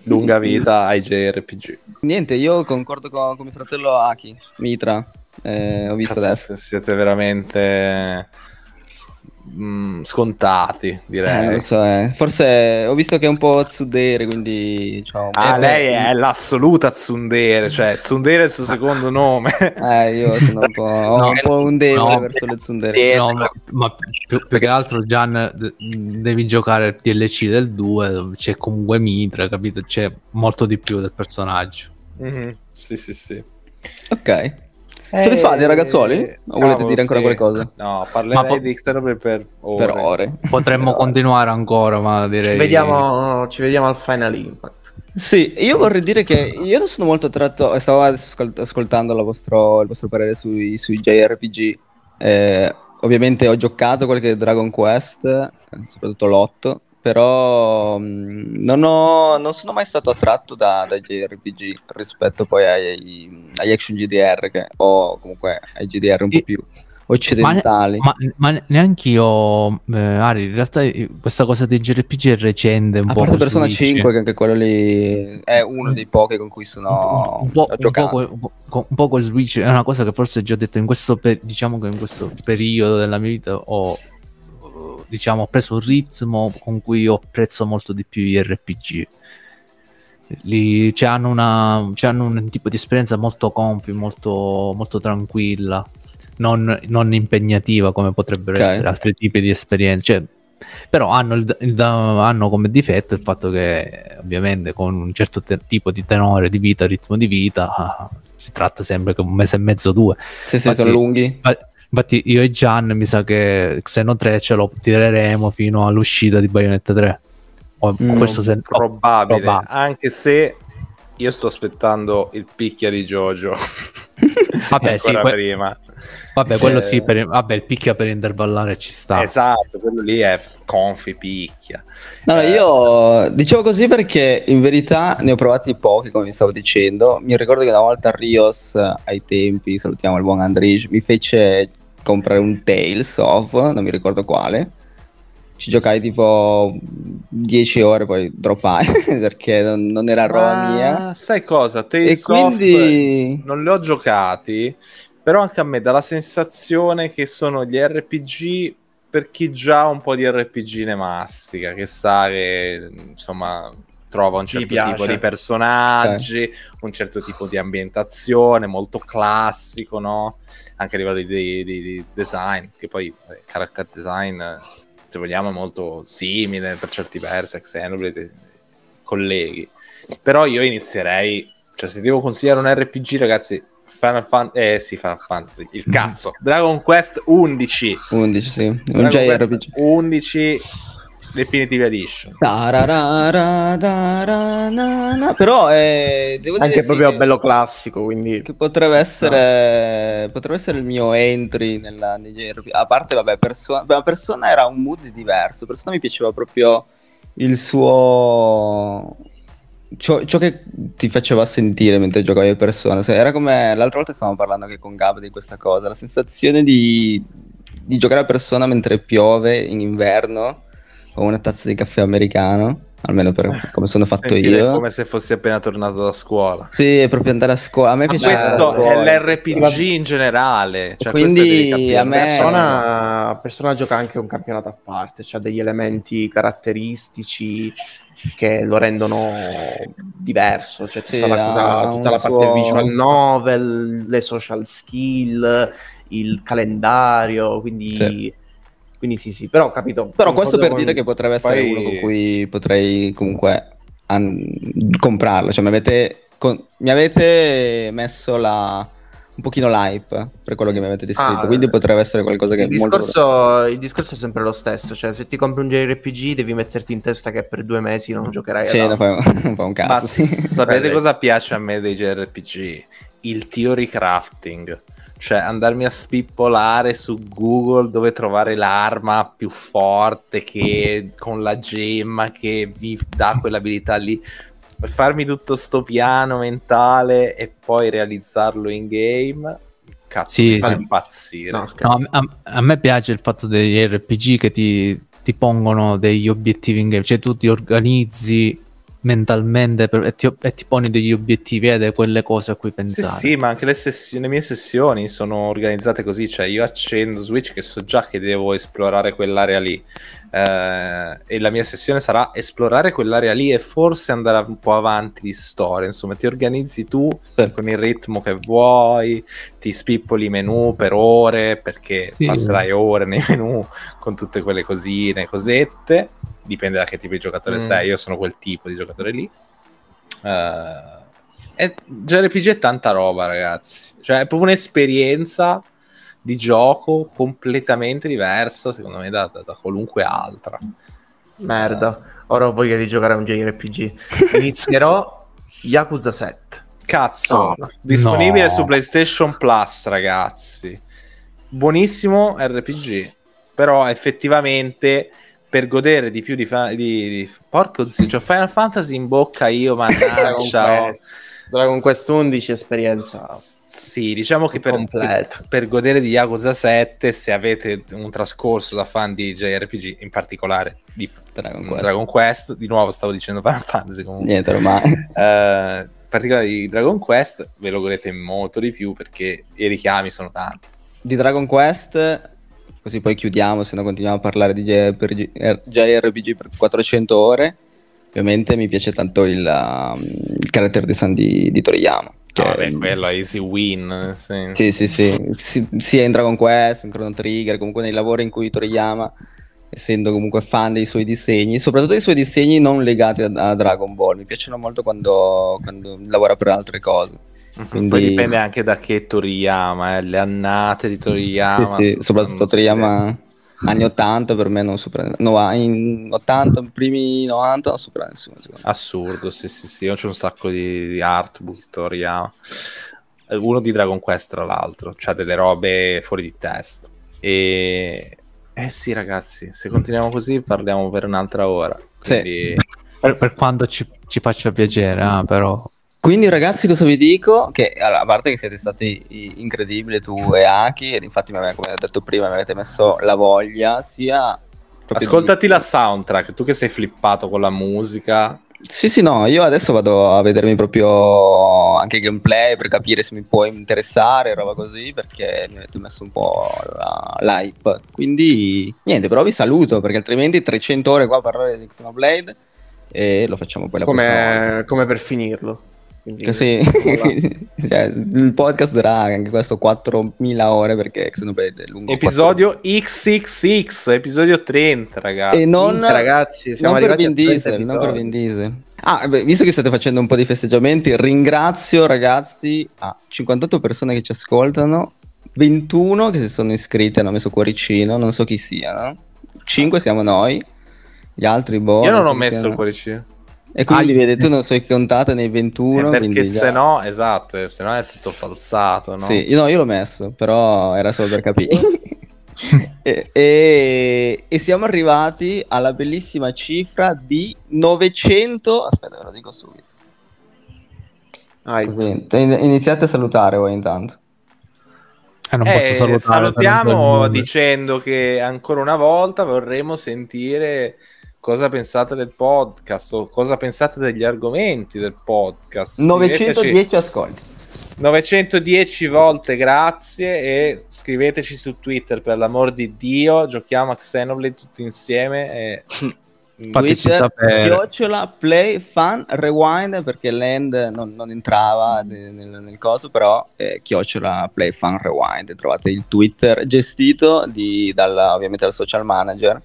Lunga vita ai JRPG. Niente, io concordo con, con mio fratello Aki, Mitra. Eh, ho visto Cazzo, adesso. siete veramente mm, scontati, Eh, direi. lo so, eh. Forse ho visto che è un po' tsudere, quindi ciao. Ah, Eh, lei beh, è l'assoluta tsundere, cioè tsundere è il suo secondo nome. Eh, io sono un po', No, un, po un debole no. verso le tsundere. No, ma, ma più, più che altro Gian devi giocare il DLC del 2 dove c'è comunque Mitra, capito? C'è molto di più del personaggio. Mhm, Sì, sì, sì. Ok. Soddisfatti, ragazzuoli? O volete cavolo, dire ancora sì. qualcosa? No, parlerei po- di Xenoblade per ore. Per ore. Potremmo continuare ancora, ma direi... Ci vediamo, ci vediamo al Final Impact. Sì, io vorrei dire che io non sono molto attratto, stavo adesso ascolt- ascoltando la vostro- il vostro parere sui, sui JRPG. Eh, ovviamente ho giocato qualche Dragon Quest, eh, soprattutto l'8, però mh, non, ho- non sono mai stato attratto da, dai JRPG rispetto poi ai, agli action GDR, che, o comunque ai GDR un po' più occidentali. Ma, ma neanche io, eh, Ari, in realtà eh, questa cosa dei JRPG è recente, un A po' con Persona Switch. 5, che anche quello lì è uno dei pochi con cui sono un, po', un, po', giocato. co- un po', un po' col Switch è una cosa che forse già ho detto in questo pe- diciamo che in questo periodo della mia vita ho eh, diciamo ho preso un ritmo con cui io apprezzo molto di più gli RPG cioè, hanno, una, hanno un tipo di esperienza molto comfy molto, molto tranquilla non, non impegnativa come potrebbero Ok. essere altri tipi di esperienze cioè, però hanno, il- il- hanno come difetto il fatto che ovviamente con un certo te- tipo di tenore di vita, ritmo di vita, ah, si tratta sempre che un mese e mezzo, due. Se Infatti- sono lunghi. Infatti io e Gian mi sa che Xeno 3 ce lo tireremo fino all'uscita di Bayonetta 3. O, Mm, questo se- Probabile, probabile. anche se io sto aspettando il picchia di Jojo. Vabbè, sì, que- prima. vabbè, quello Eh, sì, per, vabbè, il picchia per intervallare ci sta. Esatto, quello lì è confi picchia. No, Eh, io dicevo così perché in verità ne ho provati pochi, come vi stavo dicendo. Mi ricordo che una volta Rios, eh, ai tempi, salutiamo il buon Andrij, mi fece comprare un Tales of, non mi ricordo quale. Ci giocai tipo 10 ore, poi droppai perché non, non era roba mia. Ma sai cosa? E Tales of quindi... non li ho giocati, però anche a me dà la sensazione che sono gli RPG per chi già ha un po' di RPG ne mastica, che sa che insomma trova un certo tipo di personaggi, un certo tipo di ambientazione, molto classico, no? Anche a livello di, di- di design, che poi eh, character design, eh, se vogliamo, è molto simile per certi versi a Xenoblade, eh, colleghi. Però io inizierei, cioè se devo consigliare un RPG, ragazzi, Final Fantasy, eh sì, Final Fantasy, il cazzo, Dragon Quest 11, 11, sì. Un Dragon Quest JRPG. 11 Definitive Edition. Tararara, tararana. Però eh, devo dire Anche sì proprio che- bello classico, quindi... che potrebbe essere, potrebbe essere il mio entry nella, JRPG. A parte, vabbè, Persona, beh, Persona era un mood diverso. Persona mi piaceva proprio il suo. Ciò, ciò che ti faceva sentire mentre giocavi a Persona. Se- Era come l'altra volta stavamo parlando anche con Gab di questa cosa. La sensazione di, di giocare a Persona mentre piove in inverno con una tazza di caffè americano. Almeno per come sono fatto Sentire io. come se fossi appena tornato da scuola. Sì, è proprio andare a scuola. A me Ma piace questo è l'RPG in generale. Cioè, Quindi, a me- Persona, Persona gioca anche un campionato a parte, ha degli elementi caratteristici che lo rendono diverso, c'è tutta Sì, la, cosa, tutta la parte suo- visual novel, le social skill, il calendario, quindi Sì. quindi sì, sì, però ho capito. Però questo per dire che potrebbe essere Poi- uno con cui potrei comunque an- comprarlo. Cioè, mi avete, con- mi avete messo la, un pochino l'hype per quello che mi avete descritto. Ah, quindi potrebbe essere qualcosa che il è molto- discorso, il discorso è sempre lo stesso, cioè se ti compri un JRPG devi metterti in testa che per due mesi non giocherai Sì, fai, non fai un cazzo. sì. sapete cosa piace a me dei JRPG? Il theory crafting. Cioè andarmi a spippolare su Google dove trovare l'arma più forte che con la gemma che mi dà quell'abilità lì. Farmi tutto sto piano mentale e poi realizzarlo in game. Cazzo, Sì, mi fa sì. impazzire. No, No, a, a- me piace il fatto degli RPG che ti, ti pongono degli obiettivi in game, cioè tu ti organizzi mentalmente per- e, ti, e ti poni degli obiettivi ed è quelle cose a cui Sì, pensare. sì, ma anche le, sessi- le mie sessioni sono organizzate così, cioè io accendo Switch che so già che devo esplorare quell'area lì eh, e la mia sessione sarà esplorare quell'area lì e forse andare un po' avanti di storia, insomma ti organizzi tu Sì. con il ritmo che vuoi, ti spippoli i menu per ore perché Sì. passerai ore nei menu con tutte quelle cosine, cosette, dipende da che tipo di giocatore Mm. sei, io sono quel tipo di giocatore lì. Eh, è, JRPG è tanta roba, ragazzi. Cioè, è proprio un'esperienza di gioco completamente diversa, secondo me, da, da- da qualunque altra. Merda, ora ho voglia di giocare a un JRPG. Inizierò Yakuza 7. Cazzo, No. disponibile No. su PlayStation Plus, ragazzi. Buonissimo RPG, però effettivamente per godere di più di, fa- di, di- porco zio, c'ho Final Fantasy in bocca io, Dragon mannaggia. oh. Quest. Dragon Quest 11 esperienza Sì, diciamo che per, per, per godere di Yakuza 7, se avete un trascorso da fan di JRPG, in particolare di Dragon Dragon Quest. Quest, di nuovo stavo dicendo Final Fantasy comunque, Niente, ormai. Eh, in particolare di Dragon Quest, ve lo godete molto di più perché i richiami sono tanti. di Dragon Quest, così poi chiudiamo, se no continuiamo a parlare di JRPG, eh, JRPG per 400 ore. Ovviamente mi piace tanto il, um, il character design di, di Toriyama. Che, No, vabbè, quello è easy win. nel senso. Sì, sì, sì, sì, sia in Dragon Quest, in Chrono Trigger, comunque nei lavori in cui Toriyama, essendo comunque fan dei suoi disegni, soprattutto dei suoi disegni non legati a, a Dragon Ball, mi piacciono molto quando, quando lavora per altre cose. Mhm. Quindi- Poi dipende anche da che Toriyama, eh, le annate di Toriyama. sì, sì, soprattutto Toriyama anni 80 per me non supera no, in 80, primi 90 non supera nessuno. Assurdo, sì, sì, sì. Io c'ho un sacco di, di artbook Toriyama. Uno di Dragon Quest, tra l'altro, c'ha delle robe fuori di testa. E eh sì, ragazzi, se continuiamo così parliamo per un'altra ora. Quindi Per, per quanto ci, ci faccia piacere, ah, però Quindi ragazzi cosa vi dico? Che allora, a parte che siete stati incredibili tu e Aki ed infatti come ho detto prima mi avete messo la voglia sia proprio di- ascoltati la soundtrack, tu che sei flippato con la musica. Sì, sì, no, io adesso vado a vedermi proprio anche i gameplay per capire se mi può interessare, roba così, perché mi avete messo un po' la- l'hype. Quindi, niente, però vi saluto, perché altrimenti 300 ore qua a parlare di Xenoblade e lo facciamo poi la prossima volta. come, come per finirlo. Quindi, Così, cioè, il podcast durerà anche questo 4.000 ore perché Xenoblade è lungo. Episodio XXX, episodio 30, ragazzi. E non, Minchia, ragazzi, siamo non per arrivati Vin a 30 Diesel, non per. Vin Diesel. Ah, beh, visto che state facendo un po' di festeggiamenti, ringrazio ragazzi a 58 persone che ci ascoltano, 21 che si sono iscritti e hanno messo cuoricino, non so chi siano. 5 siamo noi, gli altri boh. Io non ho messo siano. il cuoricino. E quindi Ah, vedi, tu non sei contata nei 21, Eh, perché già- se no, esatto, eh, se no è tutto falsato, no? Sì, io, no, io l'ho messo, però era solo per capire. e, e- e siamo arrivati alla bellissima cifra di 900. Aspetta, ve lo dico subito. Ah, Così, in- iniziate a salutare voi intanto. Eh, non Eh, posso salutare. salutiamo dicendo che ancora una volta vorremmo sentire cosa pensate del podcast o cosa pensate degli argomenti del podcast. Scriveteci 910 ascolti. 910 volte grazie e scriveteci su Twitter per l'amor di Dio, giochiamo a Xenoblade tutti insieme e Fateci Twitter, sapere. chiocciola, play, fan, rewind, perché l'end non, non entrava nel, nel- nel coso, però eh, chiocciola, play, fan, rewind. Trovate il Twitter gestito di, dalla, ovviamente dal social manager,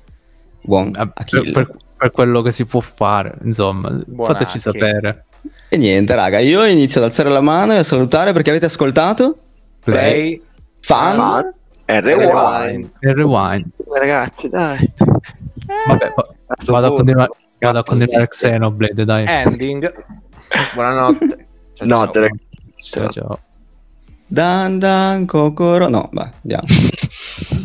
buon Eh, per, Achille. per- per quello che si può fare, insomma, Buon fateci Aki. sapere. E niente, raga, io inizio ad alzare la mano e a salutare perché avete ascoltato. play Fan. Fan e rewind. Rewind. Ragazzi, dai. Vabbè, va- sto vado a continuare, vado a continuare. Xenoblade, dai. ending. buonanotte. Ciao, Notte, ciao. Ciao, ciao. Dan dan kokoro. No, vai, andiamo.